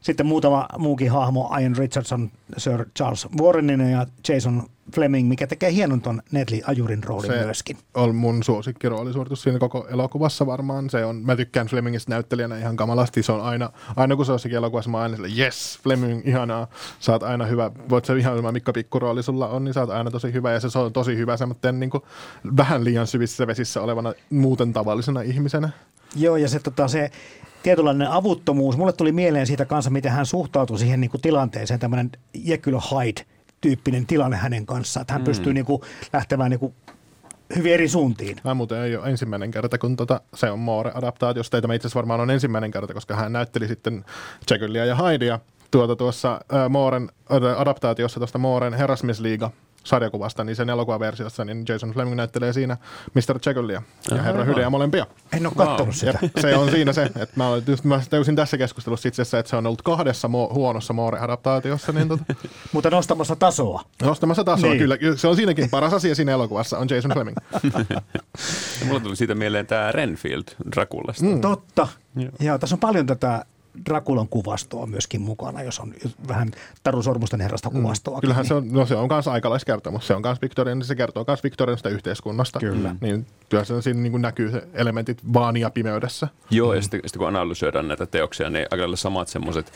Sitten muutama muukin hahmo, Ian Richardson, Sir Charles Warreninen ja Jason Fleming, mikä tekee hienon ton Nedley Ajurin roolin se myöskin. on mun suosikkiroolisuoritus siinä koko elokuvassa varmaan. Se on, mä tykkään Flemingistä näyttelijänä ihan kamalasti. Se on aina, aina kun se on elokuvassa, mä aina sille, yes, Fleming, ihanaa. Sä oot aina hyvä. Voit se ihan hyvä Mikka Pikkurooli sulla on, niin sä oot aina tosi hyvä. Ja se on tosi hyvä semmoinen niin vähän liian syvissä vesissä olevana muuten tavallisena ihmisenä. Joo, ja se, tota, se tietynlainen avuttomuus. Mulle tuli mieleen siitä kanssa, miten hän suhtautui siihen niin kuin tilanteeseen, tämmöinen Jekyll Hyde tyyppinen tilanne hänen kanssaan, että hän mm. pystyy niin kuin lähtemään niin kuin hyvin eri suuntiin. Mä muuten ei ole ensimmäinen kerta, kun tota, se on Moore-adaptaatiosta. Tämä itse asiassa varmaan on ensimmäinen kerta, koska hän näytteli sitten Jekyllia ja Hydea tuota tuossa äh, Mooren adaptaatiossa tuosta Mooren Herrasmiesliiga sarjakuvasta, niin sen elokuvaversiossa, niin Jason Fleming näyttelee siinä Mr. Chegullia ja Herra Hydeä molempia. En ole katsonut wow. sitä. Ja se on siinä se, että mä, just, mä täysin tässä keskustelussa itse asiassa, että se on ollut kahdessa mo- huonossa Moore-adaptaatiossa. Niin tota... Mutta nostamassa tasoa. Nostamassa tasoa, niin. kyllä. Se on siinäkin paras asia siinä elokuvassa, on Jason Fleming. Mulla tuli siitä mieleen tämä Renfield Draculasta. Mm. Totta. Joo. Ja tässä on paljon tätä Drakulan kuvastoa myöskin mukana, jos on vähän Taru Sormusten herrasta mm. kuvastoa. Mm, kyllähän niin. se on, no se on myös aikalaiskertomus. Se on myös Victorian, se kertoo myös Victorianista yhteiskunnasta. Kyllä. Niin työssä siinä niin näkyy se elementit vaan ja pimeydessä. Joo, mm. ja sitten, sitten kun analysoidaan näitä teoksia, niin aika samat semmoiset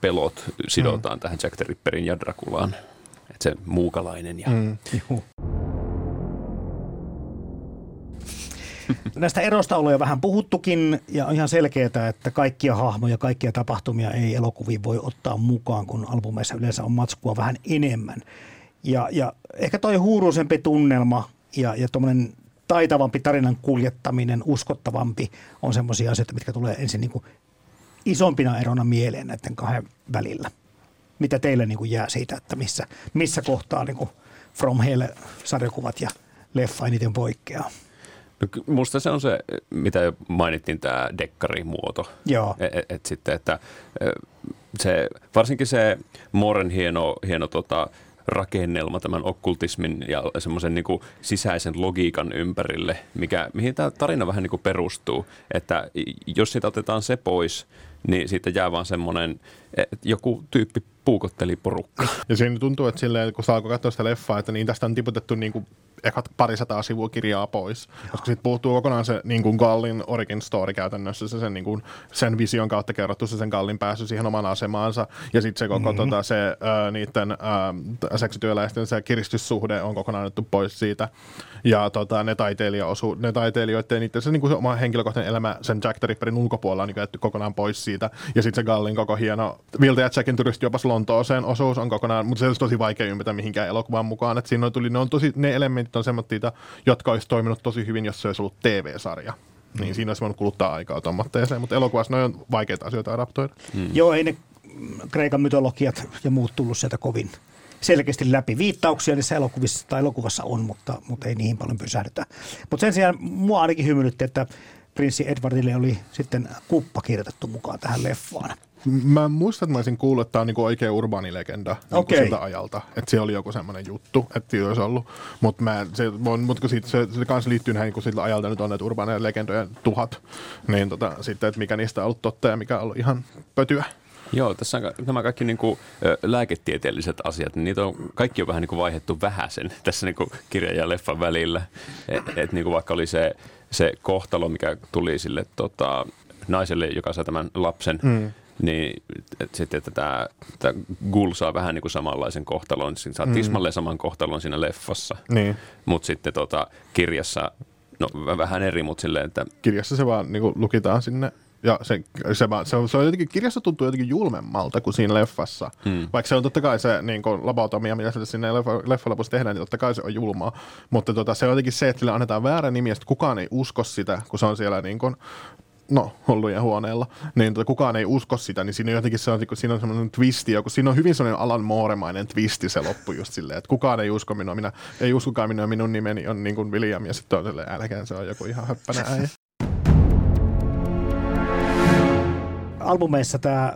pelot sidotaan mm. tähän Jack the Ripperin ja Drakulaan. Että se muukalainen ja... Mm. Näistä erosta on jo vähän puhuttukin ja on ihan selkeää, että kaikkia hahmoja, kaikkia tapahtumia ei elokuviin voi ottaa mukaan, kun albumeissa yleensä on matskua vähän enemmän. Ja, ja ehkä toi huuruisempi tunnelma ja, ja tuommoinen taitavampi tarinan kuljettaminen, uskottavampi on semmoisia asioita, mitkä tulee ensin niin kuin isompina erona mieleen näiden kahden välillä. Mitä teille niin kuin jää siitä, että missä, missä kohtaa niin kuin From Hell-sarjakuvat ja leffa eniten poikkeaa? No, musta se on se, mitä jo mainittiin, tämä dekkarimuoto. Joo. Et, et, et sitten, että e, se, varsinkin se Moren hieno, hieno tota, rakennelma tämän okkultismin ja semmoisen niin sisäisen logiikan ympärille, mikä, mihin tämä tarina vähän niin kuin perustuu. Että jos siitä otetaan se pois, niin siitä jää vaan semmoinen, että joku tyyppi puukotteli porukka. Ja siinä tuntuu, että silleen, kun saa katsoa sitä leffaa, että niin tästä on tiputettu niin kuin ekat parisataa sivua kirjaa pois, Joo. koska sitten puuttuu kokonaan se niin kuin Gallin origin story käytännössä, se sen, niin kuin, sen vision kautta kerrottu se sen Gallin pääsy siihen omaan asemaansa, ja sitten se koko mm-hmm. tota, se, äh, niiden äh, seksityöläisten se kiristyssuhde on kokonaan annettu pois siitä, ja tota, ne, taiteilijaosu, ne taiteilijoiden niiden se, niin kuin se oma henkilökohtainen elämä sen Jack the Ripperin ulkopuolella on niin jätty kokonaan pois siitä, ja sitten se Gallin koko hieno Vilta ja Jackin turisti jopa Lontooseen osuus on kokonaan, mutta se olisi tosi vaikea ymmärtää mihinkään elokuvaan mukaan, että siinä on tuli, ne, on tosi, ne elementit on semmoisia, jotka olisi toiminut tosi hyvin, jos se olisi ollut TV-sarja. Niin mm. siinä olisi voinut kuluttaa aikaa tuommoitteeseen, mutta elokuvassa ne on vaikeita asioita adaptoida. Mm. Joo, ei ne Kreikan mytologiat ja muut tullut sieltä kovin selkeästi läpi. Viittauksia niissä elokuvissa tai elokuvassa on, mutta, mutta ei niihin paljon pysähdytä. Mutta sen sijaan mua ainakin hymyilytti, että prinssi Edwardille oli sitten kuppa kirjoitettu mukaan tähän leffaan. Mä muistan, että mä olisin kuullut, että tämä on niin oikea urbaani legenda okay. niin siltä ajalta. Että se oli joku semmoinen juttu, että olisi ollut. Mutta se, mut siitä, se, se kanssa liittyy näihin, kun siltä ajalta nyt on näitä urbaaneja legendoja tuhat, niin tota, sitten, että mikä niistä on ollut totta ja mikä on ollut ihan pötyä. Joo, tässä on nämä kaikki niin kuin, lääketieteelliset asiat, niin niitä on kaikki on vähän niin kuin vaihdettu vähäsen tässä niin kuin kirjan ja leffan välillä. Et, et niin kuin vaikka oli se, se kohtalo, mikä tuli sille tota, naiselle, joka sai tämän lapsen, mm niin et sitten, että tämä, tämä Gul saa vähän niin kuin samanlaisen kohtalon, siinä saa mm. tismalleen saman kohtalon siinä leffassa, niin. mutta sitten tota, kirjassa, no vähän eri, mutta silleen, että... Kirjassa se vaan niin kuin lukitaan sinne ja se, se, se, on, se on jotenkin, kirjassa tuntuu jotenkin julmemmalta kuin siinä leffassa. Hmm. Vaikka se on totta kai se niin kuin lobotomia, mitä se sinne leffa, leffa lopussa tehdään, niin totta kai se on julmaa. Mutta tota, se on jotenkin se, että sille annetaan väärä nimi ja kukaan ei usko sitä, kun se on siellä niin kuin, no, hullujen huoneella, niin tota, kukaan ei usko sitä, niin siinä on jotenkin se on, siinä on semmoinen twisti, joku, siinä on hyvin sellainen Alan Mooremainen twisti se loppu just silleen, että kukaan ei usko minua, minä, ei uskokaan minua, minun nimeni on niin kuin William, ja sitten on silleen, älkään se on joku ihan höppänä äijä. Albumeissa tämä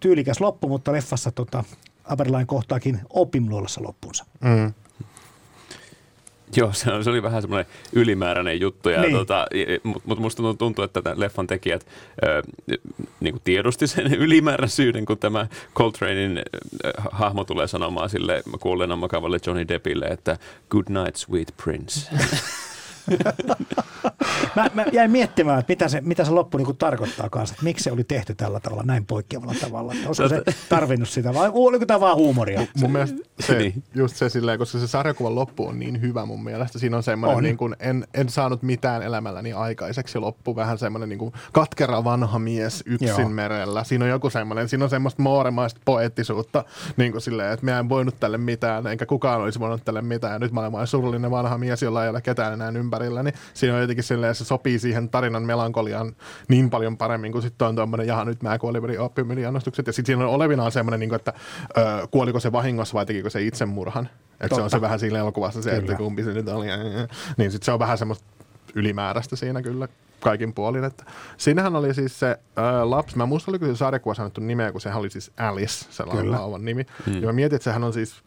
tyylikäs loppu, mutta leffassa tota, Aberlain kohtaakin opimluolassa loppunsa. Mm. Joo, se, on, se oli vähän semmoinen ylimääräinen juttu, ja niin. tota, mutta musta tuntuu, että tämän leffan tekijät ö, niin kuin tiedosti sen ylimääräisyyden, kun tämä Coltranein hahmo tulee sanomaan sille kuolleena makavalle Johnny Deppille, että good night sweet prince. mä, mä jäin miettimään, että mitä se, mitä se loppu niin tarkoittaa kanssa, että miksi se oli tehty tällä tavalla, näin poikkeavalla tavalla. Että olisiko se tarvinnut sitä vai oliko tämä vaan huumoria? Mun mielestä se, niin. just se silleen, koska se sarjakuvan loppu on niin hyvä mun mielestä. Siinä on semmoinen, on. niin kuin, en, en saanut mitään elämälläni aikaiseksi loppu. Vähän semmoinen niin kuin katkera vanha mies yksin Joo. merellä. Siinä on joku semmoinen, siinä on semmoista mooremaista poettisuutta, niin kuin silleen, että mä en voinut tälle mitään, enkä kukaan olisi voinut tälle mitään. Nyt mä olen vain surullinen vanha mies, jolla ei ole ketään enää ympärillä. Niin siinä on jotenkin silleen, se sopii siihen tarinan melankoliaan niin paljon paremmin kuin sitten on tuommoinen, jaha nyt mä kuolin oppimiliannostukset. Ja sitten siinä on olevinaan semmoinen, niin että ö, kuoliko se vahingossa vai tekikö se itsemurhan. Että se on se vähän siinä elokuvassa se, kyllä. että kumpi se nyt oli. Niin sitten se on vähän semmoista ylimääräistä siinä kyllä kaikin puolin. Että siinähän oli siis se ää, lapsi, mä muistan oliko se sarjakuva sanottu nimeä, kun sehän oli siis Alice, sellainen lauvan nimi. Hmm. Ja mä mietin, että sehän on siis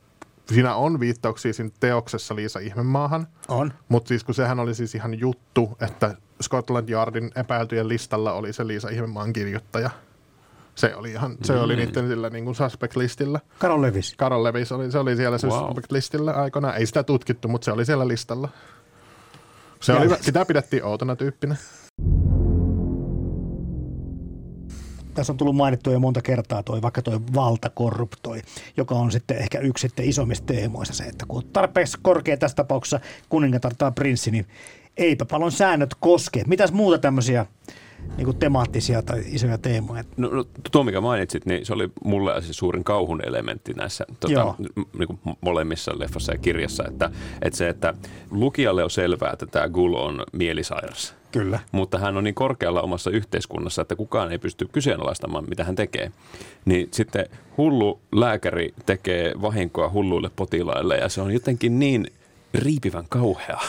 siinä on viittauksia siinä teoksessa Liisa Ihmemaahan. On. Mutta siis kun sehän oli siis ihan juttu, että Scotland Yardin epäiltyjen listalla oli se Liisa Ihmemaan kirjoittaja. Se oli, ihan, se mm. oli niiden sillä niin kuin suspect-listillä. Karol Levis. Karol Levis oli, se oli siellä wow. suspect-listillä aikana. Ei sitä tutkittu, mutta se oli siellä listalla. Se oli, sitä pidettiin outona tyyppinä. Tässä on tullut mainittua jo monta kertaa toi, vaikka toi valta korruptoi, joka on sitten ehkä yksi sitten isommista teemoista se, että kun on tarpeeksi korkea tässä tapauksessa kuningatar tai prinssi, niin eipä paljon säännöt koske. Mitäs muuta tämmöisiä niin kuin temaattisia tai isoja teemoja. No, no, tuo, mikä mainitsit, niin se oli mulle se suurin kauhun elementti näissä tuota, niin kuin molemmissa leffassa ja kirjassa, että, että se, että lukijalle on selvää, että tämä Gul on mielisairas. Kyllä. Mutta hän on niin korkealla omassa yhteiskunnassa, että kukaan ei pysty kyseenalaistamaan, mitä hän tekee. Niin sitten hullu lääkäri tekee vahinkoa hulluille potilaille ja se on jotenkin niin riipivän kauhea.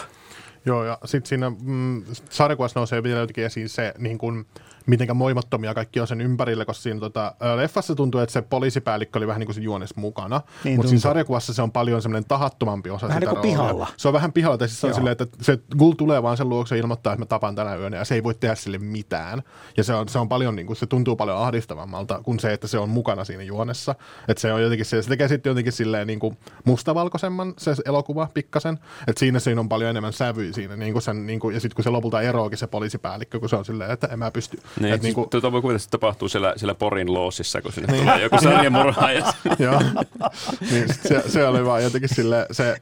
Joo, ja sitten siinä mm, sarjakuvassa nousee vielä jotenkin esiin se niin kun, mitenkä moimattomia kaikki on sen ympärillä, koska siinä tota, leffassa tuntuu, että se poliisipäällikkö oli vähän niin kuin se juones mukana, niin mutta siinä sarjakuvassa se on paljon semmoinen tahattomampi osa vähän sitä niin kuin pihalla. Se on vähän pihalla, tai siis se on silleen, että se Gul tulee vaan sen luokse ilmoittaa, että mä tapan tänä yönä, ja se ei voi tehdä sille mitään. Ja se on, se on paljon, niin kuin, se tuntuu paljon ahdistavammalta kuin se, että se on mukana siinä juonessa. Että se on jotenkin, se, se tekee sitten jotenkin silleen niin kuin mustavalkoisemman se elokuva pikkasen, että siinä siinä on paljon enemmän sävyä siinä, niin kuin sen, niin kuin, ja sitten kun se lopulta eroakin se poliisipäällikkö, kun se on silleen, että en mä pysty. Niin, Et niin kuin, tuota voi kuvitella, että se tapahtuu siellä, siellä Porin loosissa, kun sinne tulee joku sarjamurhaaja. Joo. niin, se, se oli vaan jotenkin sille se,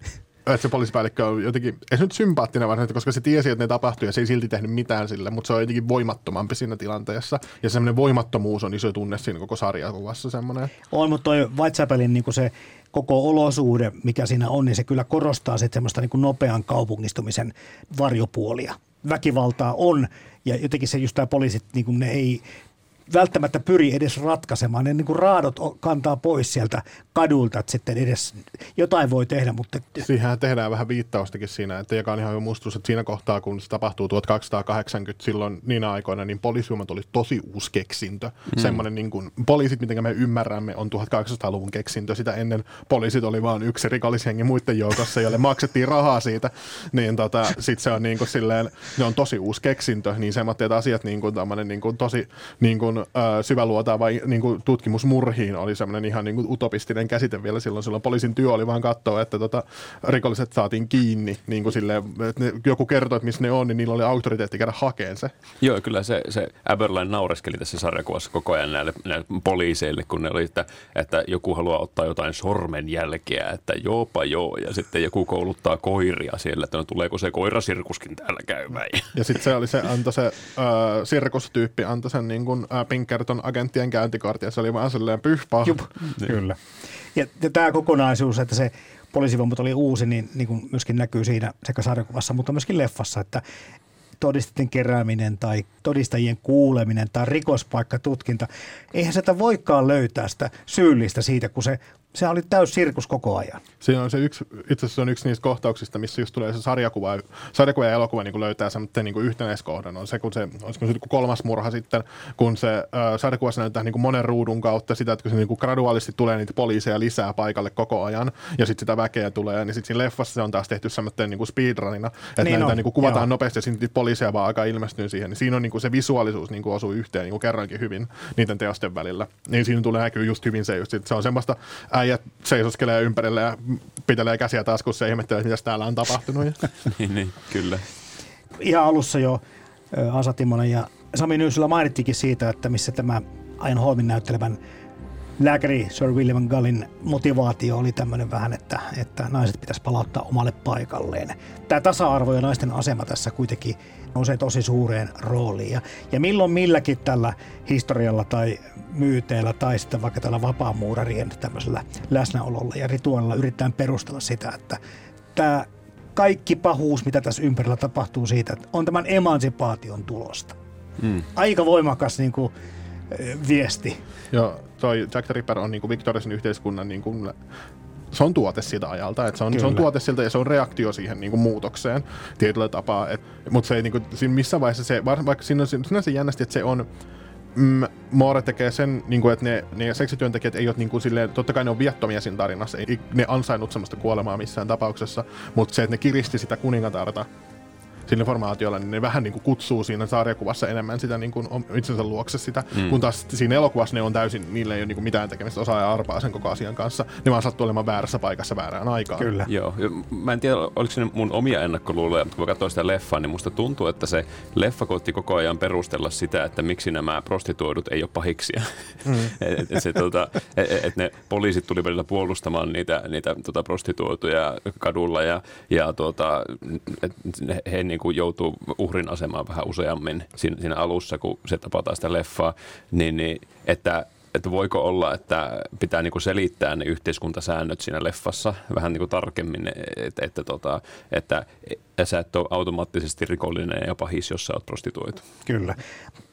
että se poliisipäällikkö on jotenkin, ei se nyt sympaattinen varsinaisesti, koska se tiesi, että ne tapahtuu ja se ei silti tehnyt mitään sille, mutta se on jotenkin voimattomampi siinä tilanteessa. Ja semmoinen voimattomuus on iso tunne siinä koko sarjakuvassa semmoinen. On, mutta toi Whitechapelin niin se koko olosuhde, mikä siinä on, niin se kyllä korostaa sitten semmoista niin kuin nopean kaupungistumisen varjopuolia. Väkivaltaa on. Ja jotenkin se just tämä poliisit, niin kuin ne ei välttämättä pyri edes ratkaisemaan. Ne niin kuin raadot kantaa pois sieltä kadulta, että sitten edes jotain voi tehdä. Mutta... Siihen tehdään vähän viittaustakin siinä, että joka on ihan hyvä muistus, että siinä kohtaa, kun se tapahtuu 1280 silloin niinä aikoina, niin poliisiumat oli tosi uusi keksintö. Mm. Semmoinen niin kuin, poliisit, miten me ymmärrämme, on 1800-luvun keksintö. Sitä ennen poliisit oli vain yksi rikollishengi muiden joukossa, jolle maksettiin rahaa siitä. Niin tota, sitten se on niin kuin silleen, ne on tosi uusi keksintö, niin semmoitteet asiat niin kuin, niin kuin tosi niin kuin, äh, syväluotaava niin kuin tutkimusmurhiin oli semmoinen ihan niin kuin utopistinen käsite vielä silloin. Silloin poliisin työ oli vaan katsoa, että tota, rikolliset saatiin kiinni. Niin kuin silleen, että ne, joku kertoi, että missä ne on, niin niillä oli auktoriteetti käydä hakeen se. Joo, kyllä se, se Aberline naureskeli tässä sarjakuvassa koko ajan näille, näille poliiseille, kun ne oli, että, että joku haluaa ottaa jotain sormenjälkeä, että joopa joo, ja sitten joku kouluttaa koiria siellä, että no tuleeko se koirasirkuskin täällä käymään. Ja sitten se oli se, antoi se äh, sirkustyyppi, antoi sen niin kuin, äh, Pinkerton agenttien käyntikortti, ja se oli vaan silleen pyhpaa. Jup, niin. kyllä. Ja, ja tämä kokonaisuus, että se poliisivoimat oli uusi, niin, niin kuin myöskin näkyy siinä sekä sarjakuvassa, mutta myöskin leffassa, että todisteiden kerääminen tai todistajien kuuleminen tai rikospaikkatutkinta, eihän sitä voikaan löytää sitä syyllistä siitä, kun se se oli täys sirkus koko ajan. Se on se yksi, itse asiassa on yksi niistä kohtauksista, missä just tulee se sarjakuva, sarjakuva ja elokuva niin kuin löytää sen niin kuin yhtenäiskohdan. On se, kun se, olisiko se kolmas murha sitten, kun se äh, sarjakuvassa näyttää niin kuin monen ruudun kautta sitä, että kun se niin kuin graduaalisesti tulee niitä poliiseja lisää paikalle koko ajan, ja sitten sitä väkeä tulee, niin sitten siinä leffassa se on taas tehty semmoinen niin kuin speedrunina, että niin näitä niin kuin kuvataan joo. nopeasti, ja sitten poliiseja vaan aika ilmestyy siihen. Niin siinä on niin kuin se visuaalisuus niin kuin osuu yhteen niin kuin kerrankin hyvin niiden teosten välillä. Niin siinä tulee näkyy just hyvin se, just, että se on semmoista äijät seisoskelee ympärille ja pitelee käsiä taskussa ja ihmettelee, mitä täällä on tapahtunut. niin, niin, kyllä. Ihan alussa jo Asa Timonen ja Sami Nyysylä mainittikin siitä, että missä tämä Ajan Holmin näyttelevän lääkäri Sir William Gallin motivaatio oli tämmöinen vähän, että, että naiset pitäisi palauttaa omalle paikalleen. Tämä tasa-arvo ja naisten asema tässä kuitenkin nousee tosi suureen rooliin. Ja, ja milloin milläkin tällä historialla tai myyteillä tai sitten vaikka tällä vapaamuurarien tämmöisellä läsnäololla ja rituaalilla yritetään perustella sitä, että tämä kaikki pahuus, mitä tässä ympärillä tapahtuu siitä, että on tämän emansipaation tulosta. Mm. Aika voimakas niin kuin, viesti. Joo, toi Jack the Ripper on niin kuin Victoriasin yhteiskunnan niin kuin se on tuote siltä ajalta, että se on, se on tuote siltä ja se on reaktio siihen niin kuin muutokseen tietyllä tapaa, mutta se ei niin kuin, siinä missä vaiheessa se, vaikka siinä on sinänsä jännästi, että se on mm, Moore tekee sen, niin kuin, että ne, ne seksityöntekijät ei ole niin kuin, silleen, totta kai ne on viattomia siinä tarinassa, ei ne ansainnut sellaista kuolemaa missään tapauksessa, mutta se, että ne kiristi sitä kuningatarta sillä formaatiolla, niin ne vähän niin kuin kutsuu siinä sarjakuvassa enemmän sitä niin kuin itsensä luokse sitä, mm. kun taas siinä elokuvassa ne on täysin, niillä ei ole niin kuin mitään tekemistä osaa ja arpaa sen koko asian kanssa. Ne vaan sattuu olemaan väärässä paikassa väärään aikaan. Kyllä. Joo. Mä en tiedä, oliko se mun omia ennakkoluuloja, mutta kun katsoin sitä leffaa, niin musta tuntuu, että se leffa koitti koko ajan perustella sitä, että miksi nämä prostituoidut ei ole pahiksia. Mm. että et, tota, et, et ne poliisit tuli välillä puolustamaan niitä, niitä tota prostituoituja kadulla ja, ja tuota, et he niin kuin joutuu uhrin asemaan vähän useammin siinä, siinä alussa, kun se tapataan sitä leffaa, niin, niin että että voiko olla, että pitää niinku selittää ne yhteiskuntasäännöt siinä leffassa vähän niinku tarkemmin, että, että, tota, että sä et ole automaattisesti rikollinen ja pahis, jos sä oot prostituoitu. Kyllä.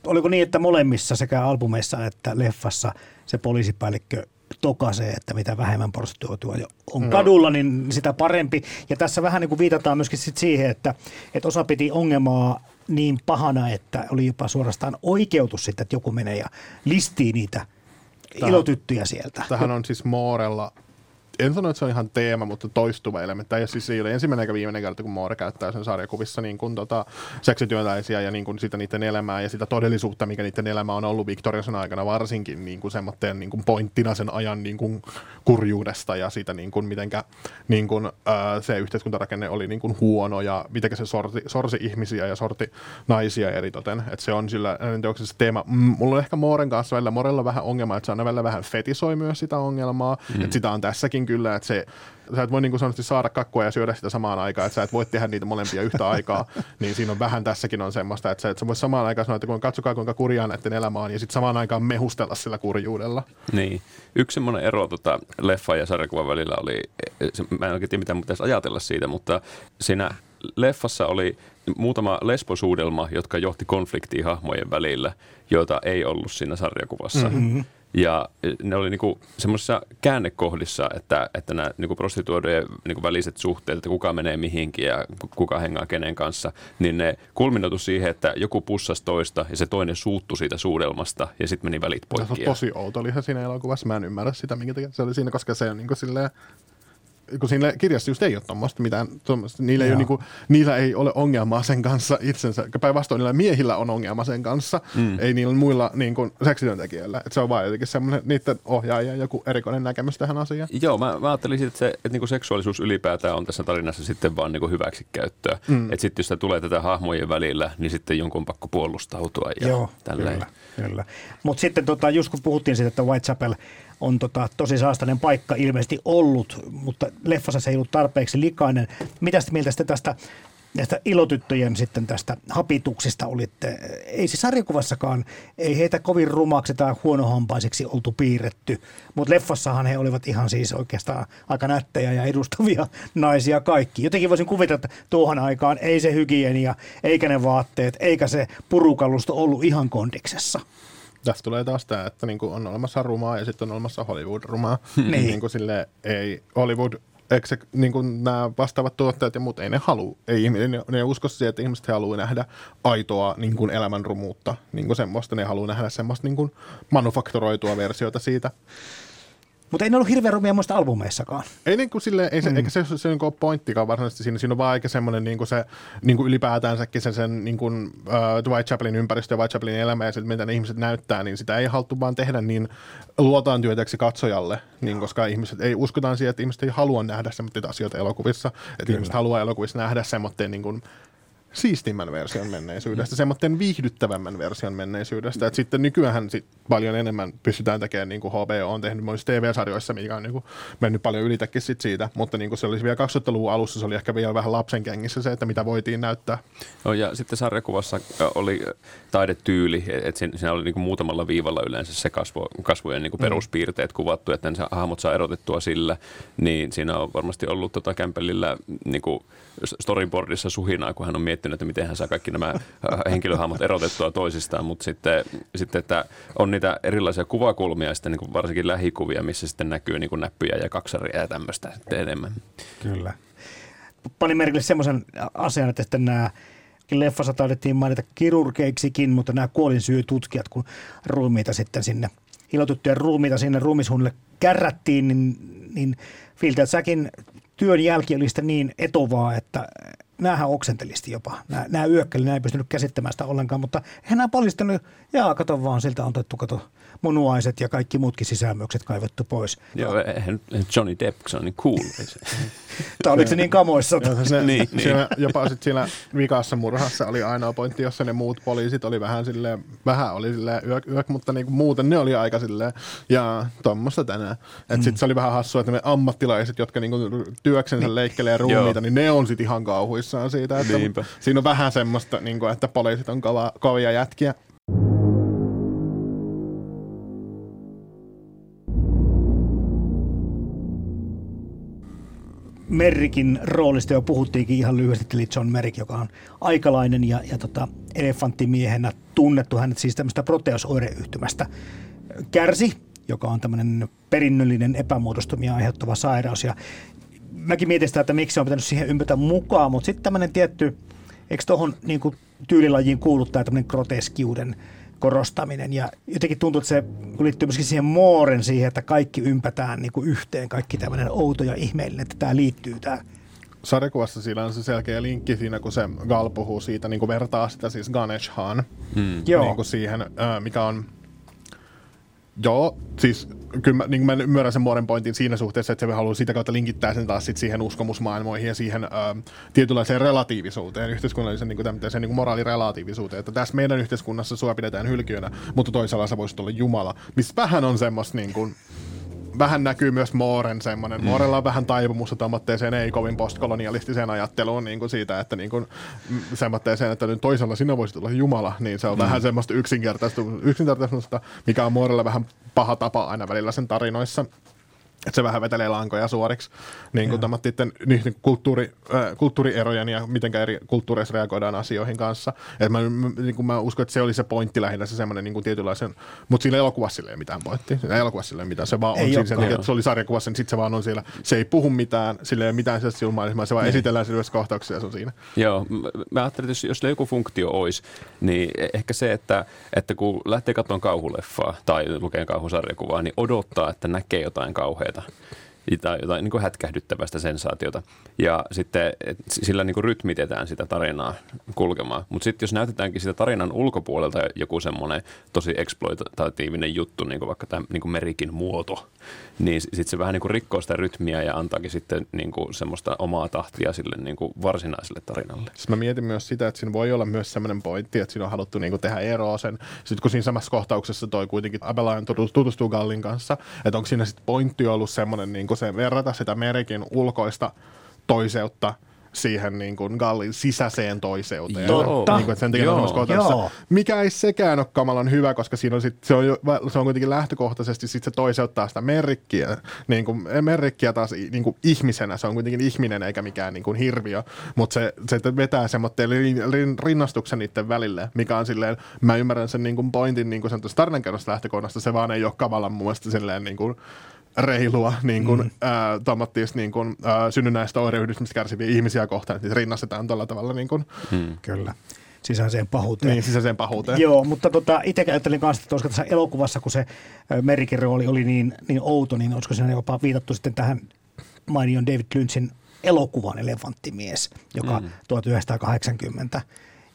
Oliko niin, että molemmissa sekä albumeissa että leffassa se poliisipäällikkö tokaisee, että mitä vähemmän prostituoitua on no. kadulla, niin sitä parempi. Ja tässä vähän niin kuin viitataan myöskin sit siihen, että, että osa piti ongelmaa niin pahana, että oli jopa suorastaan oikeutus sitten, että joku menee ja listii niitä Tähän, ilotyttöjä sieltä. Tähän on siis Moorella en sano, että se on ihan teema, mutta toistuva elementti. Ja siis ei ole ensimmäinen eikä viimeinen kerta, kun Moore käyttää sen sarjakuvissa niin kuin, tota, seksityöläisiä ja niin kuin, sitä niiden elämää ja sitä todellisuutta, mikä niiden elämä on ollut Victoriasen aikana varsinkin niin kuin semmoitteen niin kuin pointtina sen ajan niin kuin kurjuudesta ja siitä, niin kuin, mitenkä niin kuin, äh, se yhteiskuntarakenne oli niin kuin huono ja miten se sorti, sorsi ihmisiä ja sorti naisia eritoten. Että se on sillä se teema. Mulla on ehkä Mooren kanssa välillä, Morella vähän ongelma, että se on välillä vähän fetisoi myös sitä ongelmaa, mm. että sitä on tässäkin kyllä, että se, sä et voi niin kuin sanotusti saada kakkua ja syödä sitä samaan aikaan, että sä et voi tehdä niitä molempia yhtä aikaa, niin siinä on vähän tässäkin on semmoista, että sä, että sä voi samaan aikaan sanoa, että kun katsokaa kuinka kurjaa näiden elämä on, ja sitten samaan aikaan mehustella sillä kurjuudella. Niin. Yksi semmoinen ero tota, leffa ja sarjakuvan välillä oli, se, mä en oikein tiedä mitä pitäisi ajatella siitä, mutta siinä leffassa oli muutama lesbosuudelma, jotka johti konfliktiin hahmojen välillä, joita ei ollut siinä sarjakuvassa. Mm-hmm. Ja ne oli niinku semmoisissa käännekohdissa, että, että nämä niinku prostituoiden niinku väliset suhteet, että kuka menee mihinkin ja kuka hengaa kenen kanssa, niin ne kulminoitu siihen, että joku pussasi toista ja se toinen suuttu siitä suudelmasta ja sitten meni välit poikki. Se on tosi outo, olihan siinä elokuvassa. Mä en ymmärrä sitä, minkä takia se oli siinä, koska se on niin kuin silleen, kun siinä kirjassa just ei ole tuommoista mitään, tuommoista. Niillä, ei ole, niin kuin, niillä ei ole ongelmaa sen kanssa itsensä. Päinvastoin niillä miehillä on ongelma sen kanssa, mm. ei niillä muilla niin kuin, seksityöntekijöillä. Et se on vaan jotenkin semmoinen niiden ohjaaja joku erikoinen näkemys tähän asiaan. Joo, mä, mä ajattelin, että, se, että niin kuin seksuaalisuus ylipäätään on tässä tarinassa sitten vaan niin kuin hyväksikäyttöä. Mm. Että sitten jos tulee tätä hahmojen välillä, niin sitten jonkun pakko puolustautua ja Joo, tälleen. kyllä. kyllä. Mutta sitten tota, just kun puhuttiin siitä, että Whitechapel – on tota, tosi saastainen paikka ilmeisesti ollut, mutta leffassa se ei ollut tarpeeksi likainen. Mitä mieltä sitten tästä näistä ilotyttöjen sitten tästä hapituksista olitte. Ei se sarjakuvassakaan, ei heitä kovin rumaksi tai huonohampaisiksi oltu piirretty, mutta leffassahan he olivat ihan siis oikeastaan aika nättejä ja edustavia naisia kaikki. Jotenkin voisin kuvitella, että tuohon aikaan ei se hygienia, eikä ne vaatteet, eikä se purukalusto ollut ihan kondiksessa. Tästä tulee taas tämä, että niinku on olemassa rumaa ja sitten on olemassa Hollywood-rumaa. niin. niinku sille ei Hollywood eikö se, niin kuin nämä vastaavat tuottajat ja muut, ei ne halua, ei, ne, ne usko siihen, että ihmiset haluaa nähdä aitoa niin kuin elämänrumuutta, niin kuin semmoista, ne haluaa nähdä semmoista niin kuin manufaktoroitua versiota siitä. Mutta ei ne ollut hirveän rumia muista albumeissakaan. Ei, niin kuin sille, ei se, mm. eikä se, se, se niin pointtikaan varsinaisesti siinä. Siinä on vaan aika semmoinen niin kuin se, niin kuin ylipäätäänsäkin sen, sen niin kuin, uh, Dwight Chaplin ympäristö ja Dwight Chaplin elämä ja se, mitä ne ihmiset näyttää, niin sitä ei haluttu vaan tehdä niin luotaan työtäksi katsojalle, niin koska ihmiset ei uskotaan siihen, että ihmiset ei halua nähdä semmoisia asioita elokuvissa, että Kyllä. ihmiset haluaa elokuvissa nähdä semmoinen niin kuin, siistimmän version menneisyydestä, semmoinen viihdyttävämmän version menneisyydestä. Et sitten nykyään sit paljon enemmän pystytään tekemään, niin kuin HBO on tehnyt monissa TV-sarjoissa, mikä on niin kuin mennyt paljon ylitäkin sit siitä, mutta niin kuin se olisi vielä 2000-luvun alussa, se oli ehkä vielä vähän lapsen kengissä se, että mitä voitiin näyttää. No, ja sitten sarjakuvassa oli taidetyyli, että siinä oli niin kuin muutamalla viivalla yleensä se kasvo, kasvojen niin kuin mm. peruspiirteet kuvattu, että ne hahmot saa erotettua sillä, niin siinä on varmasti ollut tota Kämpelillä niin kuin storyboardissa suhinaa, kun hän on miettinyt, että miten hän saa kaikki nämä äh, henkilöhahmot erotettua toisistaan, mutta sitten, sitten että on niitä erilaisia kuvakulmia, sitten niin kuin varsinkin lähikuvia, missä sitten näkyy niin kuin näppyjä ja kaksaria ja tämmöistä enemmän. Kyllä. Panin merkille semmoisen asian, että sitten nämä leffassa taidettiin mainita kirurgeiksikin, mutta nämä kuolinsyytutkijat, kun ruumiita sitten sinne, ilotuttujen ruumiita sinne ruumishunnille kärrättiin, niin, niin Filtä, säkin työn jälki oli sitten niin etovaa, että näähän oksentelisti jopa. Nämä, nämä yökkeli, nämä ei pystynyt käsittämään sitä ollenkaan, mutta hän nämä paljastanut, jaa kato vaan, siltä on otettu, kato, munuaiset ja kaikki muutkin sisämykset kaivettu pois. Joo, eihän Johnny Depp, se on niin cool. tai oliko se niin kamoissa? Joo, se, niin, niin. Siinä, jopa sit siinä vikassa murhassa oli ainoa pointti, jossa ne muut poliisit oli vähän silleen, vähän oli silleen yök, yök mutta niinku muuten ne oli aika silleen, ja tuommoista tänään. Et mm. sit se oli vähän hassua, että me ammattilaiset, jotka niinku työksensä niin. leikkelee ruumiita, niin ne on sit ihan kauhuissaan siitä, että Niinpä. siinä on vähän semmoista, niinku, että poliisit on kova, kovia jätkiä. Merrikin roolista jo puhuttiinkin ihan lyhyesti, eli John Merrick, joka on aikalainen ja, ja tota, elefanttimiehenä tunnettu. Hänet siis tämmöistä proteosoireyhtymästä kärsi joka on tämmöinen perinnöllinen epämuodostumia aiheuttava sairaus. Ja mäkin mietin sitä, että miksi on pitänyt siihen ympätä mukaan, mutta sitten tämmöinen tietty, eikö tuohon niin tyylilajiin kuulu tämä tämmöinen groteskiuden korostaminen. Ja jotenkin tuntuu, että se liittyy myöskin siihen mooren siihen, että kaikki ympätään niin kuin yhteen, kaikki tämmöinen outo ja ihmeellinen, että tämä liittyy tämä sarjakuvassa siinä on se selkeä linkki siinä, kun se Gal puhuu siitä, niin kuin vertaa sitä siis Ganeshaan. Hmm. niin kuin siihen, mikä on Joo, siis kyllä mä, niin mä ymmärrän sen Mooren pointin siinä suhteessa, että se haluaa sitä kautta linkittää sen taas sit siihen uskomusmaailmoihin ja siihen ö, tietynlaiseen relatiivisuuteen, yhteiskunnallisen niin kuin sen niin kuin moraalirelatiivisuuteen. Että tässä meidän yhteiskunnassa sua pidetään hylkiönä, mutta toisella sä voisit olla Jumala, missä vähän on semmoista niin kuin, vähän näkyy myös Mooren semmoinen. Mm. Moorella on vähän taipumusta tommoitteeseen ei kovin postkolonialistiseen ajatteluun niin kuin siitä, että niin kuin, semmoitteeseen, että nyt toisella sinä voisit olla Jumala, niin se on mm. vähän semmoista yksinkertaista, mikä on Moorella vähän paha tapa aina välillä sen tarinoissa että se vähän vetelee lankoja suoriksi niin kuin niiden, niiden kulttuuri, äh, kulttuurierojen ja miten eri kulttuureissa reagoidaan asioihin kanssa. Et mä, niin kuin mä uskon, että se oli se pointti lähinnä se semmoinen niin kuin tietynlaisen, mutta sillä elokuvassa ei ole mitään pointtia. Sillä elokuvassa ei ole mitään, se vaan ei on siinä, että se oli sarjakuvassa, niin sitten se vaan on siellä. Se ei puhu mitään, sillä ei ole mitään sellaista ilmaisemaa, se vaan niin. esitellään sillä kohtauksessa ja se on siinä. Joo, mä ajattelin, että jos, jos joku funktio olisi, niin e- ehkä se, että, että kun lähtee katsomaan kauhuleffaa tai lukee kauhusarjakuvaa, niin odottaa, että näkee jotain kauheaa det. Tai jotain niin kuin hätkähdyttävästä sensaatiota. Ja sitten sillä niin kuin rytmitetään sitä tarinaa kulkemaan. Mutta sitten jos näytetäänkin sitä tarinan ulkopuolelta joku semmoinen tosi eksploitatiivinen juttu, niin kuin vaikka tämä niin kuin merikin muoto, niin sitten se vähän niin kuin rikkoo sitä rytmiä ja antaakin sitten niin kuin semmoista omaa tahtia sille niin kuin varsinaiselle tarinalle. Siis mä mietin myös sitä, että siinä voi olla myös semmoinen pointti, että siinä on haluttu niin kuin tehdä eroa sen. Sitten kun siinä samassa kohtauksessa toi kuitenkin Abelain tutustuu Gallin kanssa, että onko siinä sitten pointti ollut semmoinen niin kuin se verrata sitä merikin ulkoista toiseutta – siihen niin kuin Gallin sisäiseen toiseuteen. Totta. Niin kuin, sen takia mikä ei sekään ole kamalan hyvä, koska siinä on sit, se, on jo, se on kuitenkin lähtökohtaisesti sit se toiseuttaa sitä merkkiä, niin kuin, merkkiä taas niin kuin ihmisenä. Se on kuitenkin ihminen eikä mikään niin kuin hirviö, mutta se, se vetää semmoitteen rinnastuksen niiden välille, mikä on silleen, mä ymmärrän sen niin kuin pointin niin kuin sen lähtökohdasta, se vaan ei ole kamalan mun mielestä silleen niin kuin, reilua niin kuin, mm. ää, niin kuin, ää, synnynnäistä oireyhdistymistä kärsiviä ihmisiä kohtaan, että rinnastetaan tällä tavalla. Niin kuin. Mm. Kyllä sisäiseen pahuuteen. Niin, sisäiseen pahuuteen. Joo, mutta tota, itse ajattelin kanssa, että olisiko tässä elokuvassa, kun se Merikin rooli oli niin, niin outo, niin olisiko siinä jopa viitattu sitten tähän mainion David Lynchin elokuvan Elefanttimies, joka mm. 1980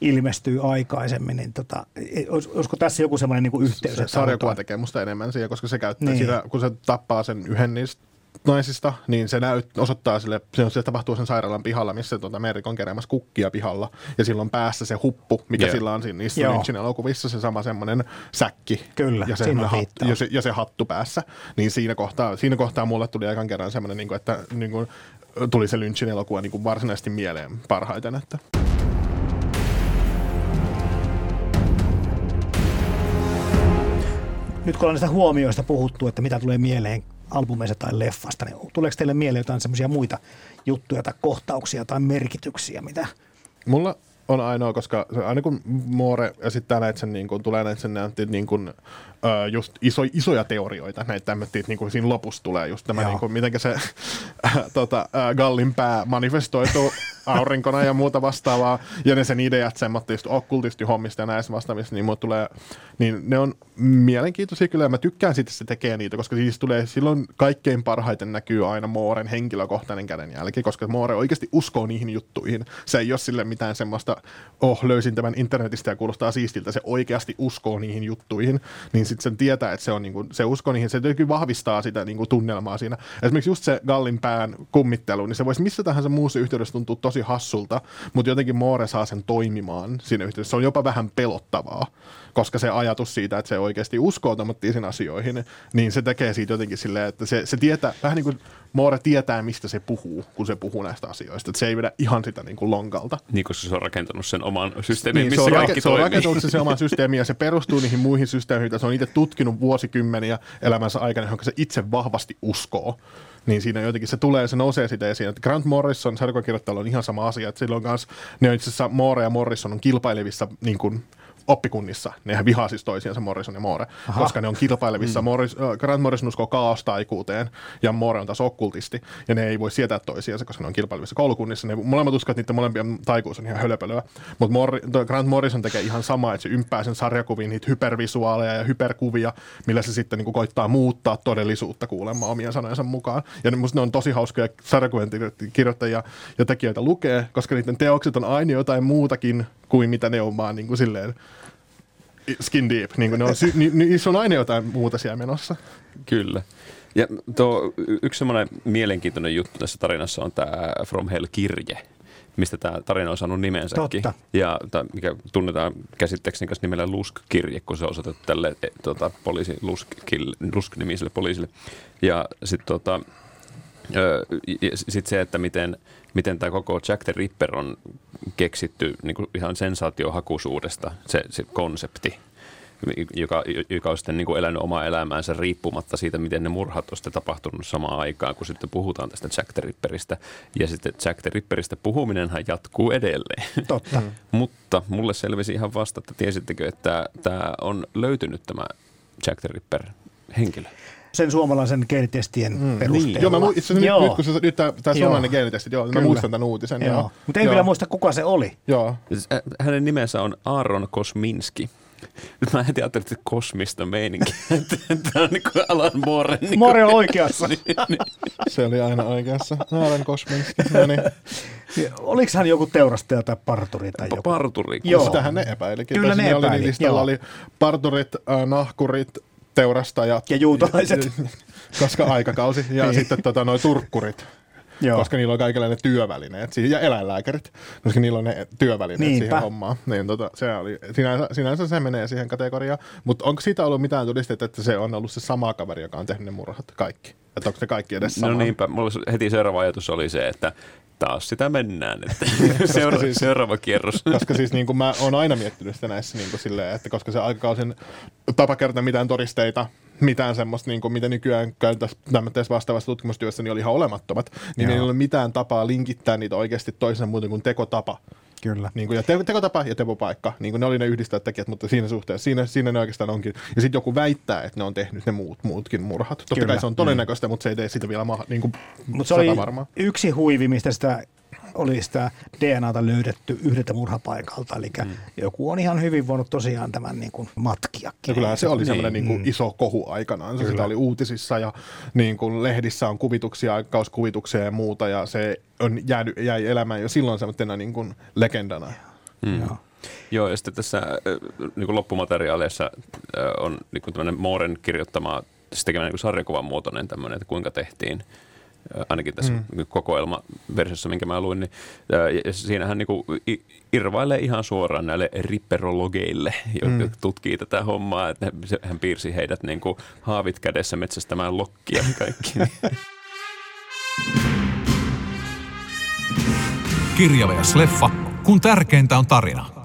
ilmestyy aikaisemmin, niin tota, olisiko tässä joku semmoinen niin yhteys? Se sarjakuva tekee musta enemmän siihen, koska se käyttää niin. sitä, kun se tappaa sen yhden niistä naisista, niin se näyt, osoittaa sille, se, se tapahtuu sen sairaalan pihalla, missä tuota Merik on keräämässä kukkia pihalla, ja silloin päässä se huppu, mikä yeah. sillä on siinä niissä Lynchin elokuvissa, se sama semmoinen säkki. Kyllä, ja se, hat, ja, se, ja se hattu päässä. Niin siinä kohtaa, siinä kohtaa mulle tuli aikan kerran semmoinen, niin kuin, että niin kuin, tuli se Lynchin elokuva niin kuin varsinaisesti mieleen parhaiten. Että. Nyt kun on näistä huomioista puhuttu, että mitä tulee mieleen albumeista tai leffasta, niin tuleeko teille mieleen jotain semmoisia muita juttuja tai kohtauksia tai merkityksiä, mitä? Mulla on ainoa, koska aina kun Moore esittää näitä sen, niin kun, tulee näitä sen niin kun, just iso, isoja teorioita, näitä tämmöitä, niin kuin siinä lopussa tulee just tämä, niin kuin, miten se äh, tota, äh, Gallin pää manifestoituu aurinkona ja muuta vastaavaa, ja ne sen ideat semmoista okkultisti hommista ja näistä vastaavista, niin, tulee, niin ne on mielenkiintoisia kyllä, ja mä tykkään siitä, että se tekee niitä, koska siis tulee, silloin kaikkein parhaiten näkyy aina Mooren henkilökohtainen kädenjälki, koska Moore oikeasti uskoo niihin juttuihin. Se ei ole sille mitään semmoista, oh löysin tämän internetistä ja kuulostaa siistiltä, se oikeasti uskoo niihin juttuihin, niin sitten sen tietää, että se, on, niin kuin, se usko niihin, se jotenkin vahvistaa sitä niin kuin, tunnelmaa siinä. Esimerkiksi just se Gallin pään kummittelu, niin se voisi missä tahansa muussa yhteydessä tuntua tosi hassulta, mutta jotenkin Moore saa sen toimimaan siinä yhteydessä. Se on jopa vähän pelottavaa koska se ajatus siitä, että se oikeasti uskoo tämmöisiin asioihin, niin se tekee siitä jotenkin silleen, että se, se tietää, vähän niin kuin Moore tietää, mistä se puhuu, kun se puhuu näistä asioista. Että se ei vedä ihan sitä niin kuin lonkalta. Niin, koska se on rakentanut sen oman systeemin, niin, missä se on, kaikki se on rakentanut sen oman systeemin ja se perustuu niihin muihin systeemiin, joita se on itse tutkinut vuosikymmeniä elämänsä aikana, johon se itse vahvasti uskoo niin siinä jotenkin se tulee, se nousee sitä esiin. Että Grant Morrison, sarjakirjoittajalla on ihan sama asia, että silloin kanssa ne itse asiassa Moore ja Morrison on kilpailevissa niin kuin, oppikunnissa, nehän vihaa siis toisiansa Morrison ja Moore, Aha. koska ne on kilpailevissa. Mm. Morris, äh, Grant Morrison uskoo kaostaikuuteen ja Moore on taas okkultisti, ja ne ei voi sietää toisiansa, koska ne on kilpailevissa koulukunnissa. Ne molemmat uskovat, että niiden molempien taikuus on ihan hölöpölyä. Mutta Mor- Grant Morrison tekee ihan sama, että se ympää sen sarjakuviin niitä hypervisuaaleja ja hyperkuvia, millä se sitten niin kuin koittaa muuttaa todellisuutta kuulemma omien sanojensa mukaan. Ja musta ne on tosi hauskoja sarjakuvien kirjoittajia ja tekijöitä lukee, koska niiden teokset on aina jotain muutakin kuin mitä ne on vaan niin kuin silleen skin deep. Niin kuin ne on, ni, niissä on aina jotain muuta siellä menossa. Kyllä. Ja tuo, yksi semmoinen mielenkiintoinen juttu tässä tarinassa on tämä From Hell-kirje, mistä tämä tarina on saanut nimensäkin. Totta. Ja tämä, mikä tunnetaan käsitteeksi nimellä Lusk-kirje, kun se on osoitettu tälle e, tota, poliisi, Lusk-nimiselle poliisille. Ja sitten tota, sitten se, että miten, miten tämä koko Jack the Ripper on keksitty niin kuin ihan sensaatiohakuisuudesta, se, se konsepti, joka, joka on sitten niin kuin elänyt omaa elämäänsä riippumatta siitä, miten ne murhat on sitten tapahtunut samaan aikaan, kun sitten puhutaan tästä Jack the Ripperistä. Ja sitten Jack the Ripperistä puhuminenhan jatkuu edelleen. Totta. Mutta mulle selvisi ihan vasta, että tiesittekö, että tämä on löytynyt tämä Jack the Ripper henkilö sen suomalaisen geenitestien mm, perusteella. Niin. Joo, mä, itse nyt, nyt, kun se, nyt tämä, tämä suomalainen geenitesti, joo, mä muistan tämän uutisen. Joo. Joo. Mutta en joo. kyllä muista, kuka se oli. Joo. Siis, hänen nimensä on Aaron Kosminski. Nyt mä heti ajattelin, että kosmista meininkiä. Tämä on niin kuin Alan Moore. Niin Moore on oikeassa. niin, niin. Se oli aina oikeassa. Aaron Kosminski. No niin. Oliko hän joku teurastaja tai parturi tai joku? Parturi. Joo. Sitähän ne epäilikin. Kyllä ne epäili. Oli, listalla Joo. oli parturit, äh, nahkurit, teurastajat. Ja juutalaiset. Koska aikakausi. Ja niin. sitten tota, noin turkkurit. Joo. koska niillä on kaikilla ne työvälineet ja eläinlääkärit, koska niillä on ne työvälineet Niinpä. siihen hommaan. Niin, tota, se oli, sinänsä, sinänsä se menee siihen kategoriaan, mutta onko siitä ollut mitään todistetta, että se on ollut se sama kaveri, joka on tehnyt ne murhat kaikki? Että onko se kaikki edes sama? No niinpä, mulla heti seuraava ajatus oli se, että taas sitä mennään. Että seura- siis, seuraava kierros. Koska siis niin kuin mä oon aina miettinyt sitä näissä niin kuin silleen, että koska se aikakausin tapa kertaa mitään todisteita, mitään semmoista, niin kuin, mitä nykyään käytäisiin vastaavassa tutkimustyössä, niin oli ihan olemattomat, niin Joo. ei ole mitään tapaa linkittää niitä oikeasti toisen muuten kuin tekotapa. Kyllä. Niin kuin, ja te- tekotapa ja tepopaikka, niin kuin ne oli ne yhdistävät tekijät, mutta siinä suhteessa, siinä, siinä ne oikeastaan onkin. Ja sitten joku väittää, että ne on tehnyt ne muut, muutkin murhat. Totta Kyllä. kai se on todennäköistä, mm. mutta se ei tee sitä vielä ma- niin kuin Mutta se oli varmaa. yksi huivi, mistä sitä oli sitä DNAta löydetty yhdeltä murhapaikalta. Eli mm. joku on ihan hyvin voinut tosiaan tämän niin kuin matkia. Ja kyllähän se oli niin. semmoinen niin kuin mm. iso kohu aikanaan. Se sitä oli uutisissa ja niin kuin lehdissä on kuvituksia, kauskuvituksia ja muuta. Ja se on jäänyt, jäi elämään jo silloin semmoisena niin kuin legendana. Mm. Joo. Joo, ja sitten tässä niin kuin loppumateriaaleissa on niin kuin tämmöinen Mooren kirjoittama, siis tekemä niin sarjakuvan muotoinen tämmöinen, että kuinka tehtiin – ainakin tässä mm. kokoelmaversiossa, minkä mä luin, niin ja siinähän niin kuin irvailee ihan suoraan näille ripperologeille, jotka mm. tutkii tätä hommaa, että hän piirsi heidät niin kuin haavit kädessä metsästämään lokkia kaikki. Kirjava ja sleffa, kun tärkeintä on tarina.